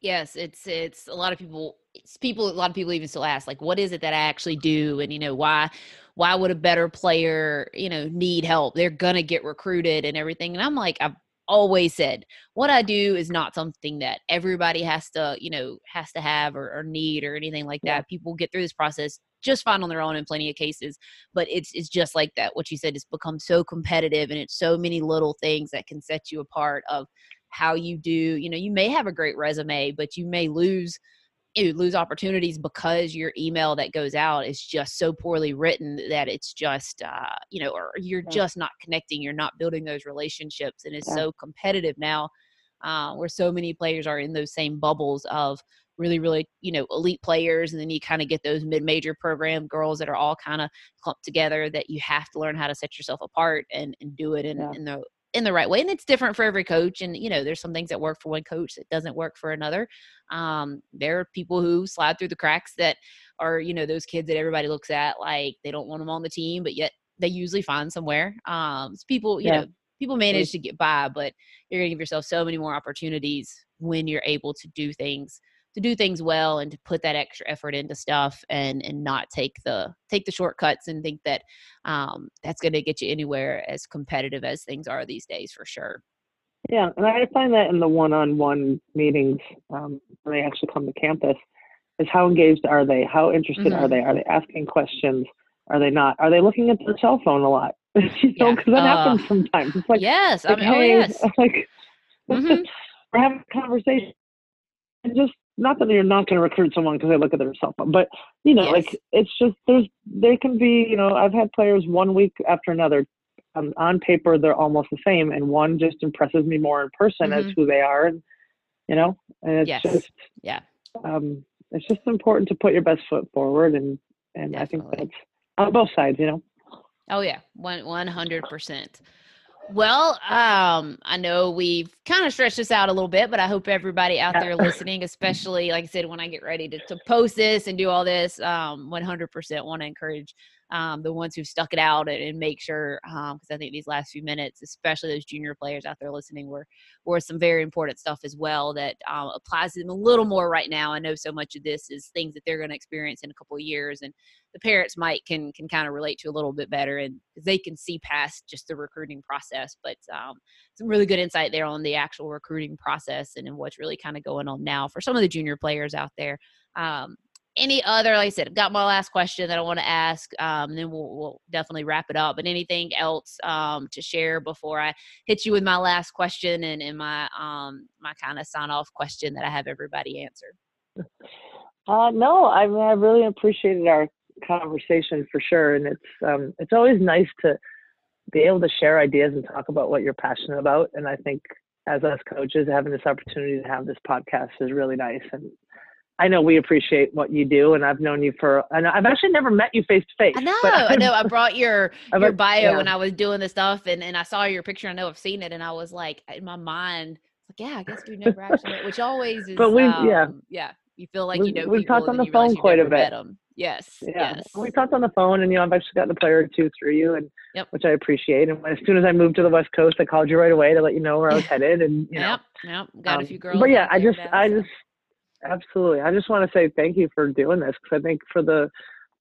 Yes, it's it's a lot of people. It's people. A lot of people even still ask, like, what is it that I actually do, and you know, why why would a better player, you know, need help? They're gonna get recruited and everything. And I'm like, I've always said, what I do is not something that everybody has to, you know, has to have or, or need or anything like that. Yeah. People get through this process just fine on their own in plenty of cases but it's it's just like that what you said it's become so competitive and it's so many little things that can set you apart of how you do you know you may have a great resume but you may lose you lose opportunities because your email that goes out is just so poorly written that it's just uh, you know or you're yeah. just not connecting you're not building those relationships and it's yeah. so competitive now uh, where so many players are in those same bubbles of really really you know elite players and then you kind of get those mid-major program girls that are all kind of clumped together that you have to learn how to set yourself apart and, and do it in, yeah. in the in the right way and it's different for every coach and you know there's some things that work for one coach that doesn't work for another. Um, there are people who slide through the cracks that are you know those kids that everybody looks at like they don't want them on the team but yet they usually find somewhere. Um, so people you yeah. know people manage to get by but you're going to give yourself so many more opportunities when you're able to do things to do things well and to put that extra effort into stuff and and not take the take the shortcuts and think that um, that's going to get you anywhere as competitive as things are these days for sure. Yeah and i find that in the one-on-one meetings um, when they actually come to campus is how engaged are they? How interested mm-hmm. are they? Are they asking questions? Are they not? Are they looking at their cell phone a lot? You know because yeah. that uh, happens sometimes. It's like yes like, I mean, oh, hey, oh yes. like mm-hmm. we're having a conversation. And just not that you're not going to recruit someone because they look at their cell phone, but you know, yes. like it's just there's they can be you know I've had players one week after another. Um, on paper, they're almost the same, and one just impresses me more in person mm-hmm. as who they are, and you know, and it's yes. just yeah, um, it's just important to put your best foot forward, and and Definitely. I think that's on both sides, you know. Oh yeah, one one hundred percent. Well, um, I know we've kind of stretched this out a little bit, but I hope everybody out there listening, especially like I said, when I get ready to, to post this and do all this, um, 100% want to encourage um, the ones who've stuck it out and, and make sure because um, I think these last few minutes, especially those junior players out there listening, were were some very important stuff as well that um, applies to them a little more right now. I know so much of this is things that they're going to experience in a couple of years, and the parents might can can kind of relate to a little bit better, and they can see past just the recruiting process. But um, some really good insight there on the actual recruiting process and, and what's really kind of going on now for some of the junior players out there. Um, any other, like I said, I've got my last question that I want to ask, um, then we'll, we'll, definitely wrap it up. But anything else um, to share before I hit you with my last question and, and my um, my kind of sign off question that I have everybody answer? Uh, no, I mean I really appreciated our conversation for sure, and it's um, it's always nice to be able to share ideas and talk about what you're passionate about. And I think as us coaches, having this opportunity to have this podcast is really nice, and I know we appreciate what you do, and I've known you for, and I've actually never met you face to face. I know, I know. I brought your your bio yeah. when I was doing the stuff, and and I saw your picture. I know I've seen it, and I was like, in my mind, like, yeah, I guess we never actually met, which always is. But we, um, yeah, yeah, you feel like we, you know. We talked on the phone quite a bit. Yes, yeah. yes. We talked on the phone, and you know, I've actually gotten a player or two through you, and yep. which I appreciate. And as soon as I moved to the West Coast, I called you right away to let you know where I was headed, and you know, yep, yep. Got um, a few girls. But yeah, I just, I just Absolutely. I just want to say thank you for doing this because I think for the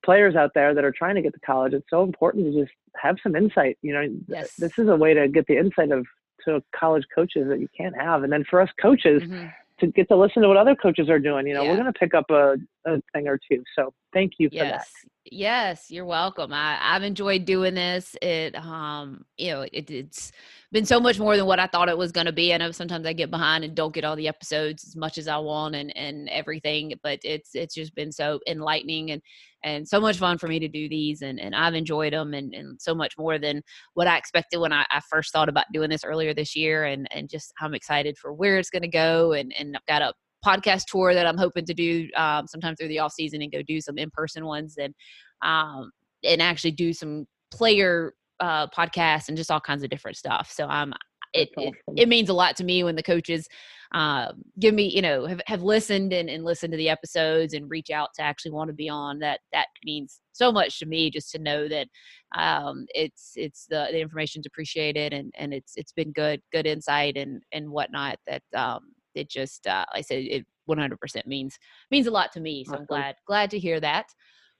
players out there that are trying to get to college, it's so important to just have some insight. You know, yes. this is a way to get the insight of to college coaches that you can't have, and then for us coaches. Mm-hmm. To get to listen to what other coaches are doing, you know, yeah. we're going to pick up a, a thing or two. So thank you for yes. that. Yes, you're welcome. I, I've enjoyed doing this. It, um, you know, it, it's been so much more than what I thought it was going to be. I know sometimes I get behind and don't get all the episodes as much as I want and and everything, but it's it's just been so enlightening and and so much fun for me to do these, and and I've enjoyed them and and so much more than what I expected when I, I first thought about doing this earlier this year, and and just I'm excited for where it's going to go, and and I've got a podcast tour that I'm hoping to do um, sometime through the off season and go do some in person ones and um, and actually do some player uh, podcasts and just all kinds of different stuff. So um, it, it, it means a lot to me when the coaches uh, give me you know have, have listened and, and listened to the episodes and reach out to actually want to be on that that means so much to me just to know that um, it's it's the, the information's appreciated and and it's it's been good good insight and and whatnot that um, it just uh, like I said it 100% means means a lot to me. So I'm glad glad to hear that.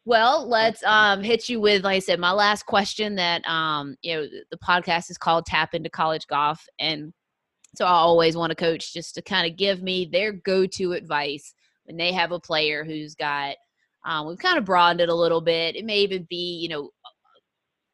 Well, let's um, hit you with, like I said, my last question. That um, you know, the podcast is called "Tap into College Golf," and so I always want a coach just to kind of give me their go-to advice when they have a player who's got. Um, we've kind of broadened it a little bit. It may even be, you know,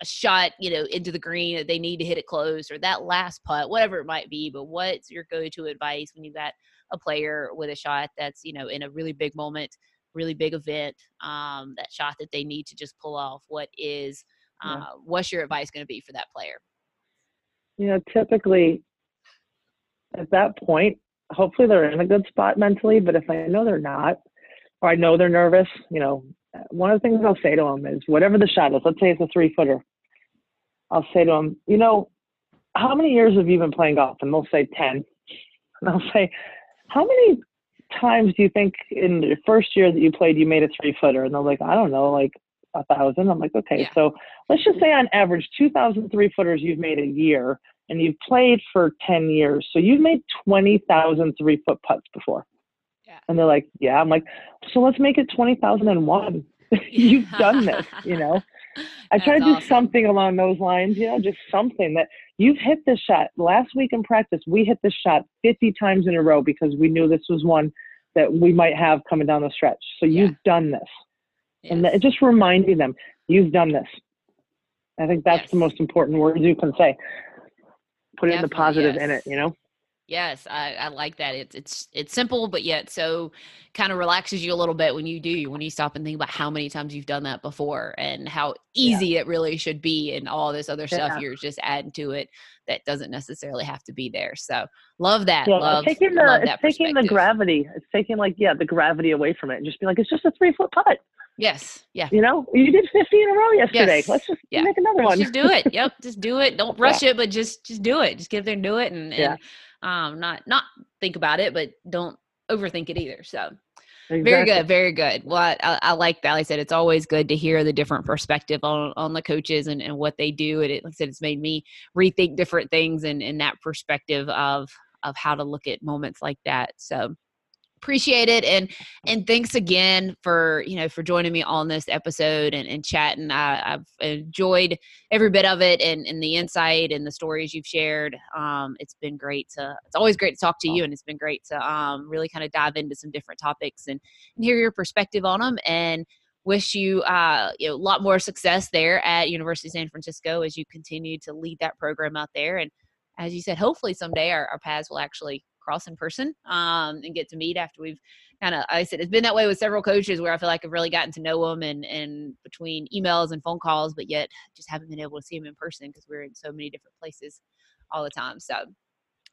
a shot, you know, into the green that they need to hit it close or that last putt, whatever it might be. But what's your go-to advice when you've got a player with a shot that's, you know, in a really big moment, really big event, um, that shot that they need to just pull off? What is, uh, yeah. what's your advice going to be for that player? You know, typically at that point, hopefully they're in a good spot mentally. But if I know they're not, or I know they're nervous, you know, one of the things I'll say to them is whatever the shot is, let's say it's a three footer, I'll say to them, you know, how many years have you been playing golf? And they'll say 10. And I'll say, how many times do you think in the first year that you played, you made a three footer? And they're like, I don't know, like a thousand. I'm like, okay, yeah. so let's just say on average, 2,000 three footers you've made a year and you've played for 10 years. So you've made 20,000 three foot putts before. And they're like, yeah. I'm like, so let's make it 20,001. You've done this, you know? I try to do awesome. something along those lines, you know, just something that you've hit this shot. Last week in practice, we hit this shot 50 times in a row because we knew this was one that we might have coming down the stretch. So yeah. you've done this. Yes. And just reminding them, you've done this. I think that's yes. the most important words you can say. Put Definitely, in the positive yes. in it, you know? Yes, I, I like that. It's it's it's simple, but yet so kind of relaxes you a little bit when you do when you stop and think about how many times you've done that before and how easy yeah. it really should be, and all this other stuff yeah. you're just adding to it that doesn't necessarily have to be there. So love that. Yeah, love taking the love it's taking the gravity. It's taking like yeah the gravity away from it and just be like it's just a three foot putt. Yes. Yeah. You know, you did 50 in a row yesterday. Yes. Let's just yeah. make another one. Just do it. Yep. Just do it. Don't rush yeah. it, but just just do it. Just get there and do it and, and um, not not think about it, but don't overthink it either. So exactly. very good, very good. Well, I, I, like that. Like I said, it's always good to hear the different perspective on on the coaches and, and what they do. And it, like I said, it's made me rethink different things and in that perspective of of how to look at moments like that. So appreciate it and and thanks again for you know for joining me on this episode and, and chatting. I, i've enjoyed every bit of it and, and the insight and the stories you've shared. Um, it's been great to it's always great to talk to you and it's been great to um, really kind of dive into some different topics and, and hear your perspective on them and wish you uh, you know a lot more success there at university of san francisco as you continue to lead that program out there. And as you said hopefully someday our, our paths will actually cross in person um, and get to meet after we've kind of I said it's been that way with several coaches where I feel like I've really gotten to know them and and between emails and phone calls, but yet just haven't been able to see them in person because we're in so many different places all the time. So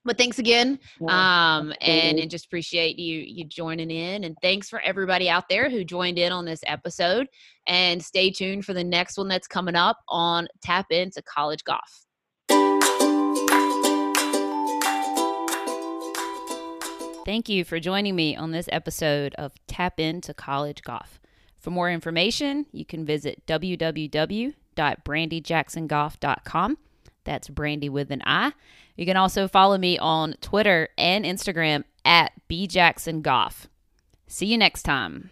but thanks again um, and, and just appreciate you you joining in and thanks for everybody out there who joined in on this episode and stay tuned for the next one that's coming up on tap into college golf Thank you for joining me on this episode of Tap Into College Golf. For more information, you can visit www.brandijacksongolf.com. That's Brandi with an I. You can also follow me on Twitter and Instagram at bjacksongolf. See you next time.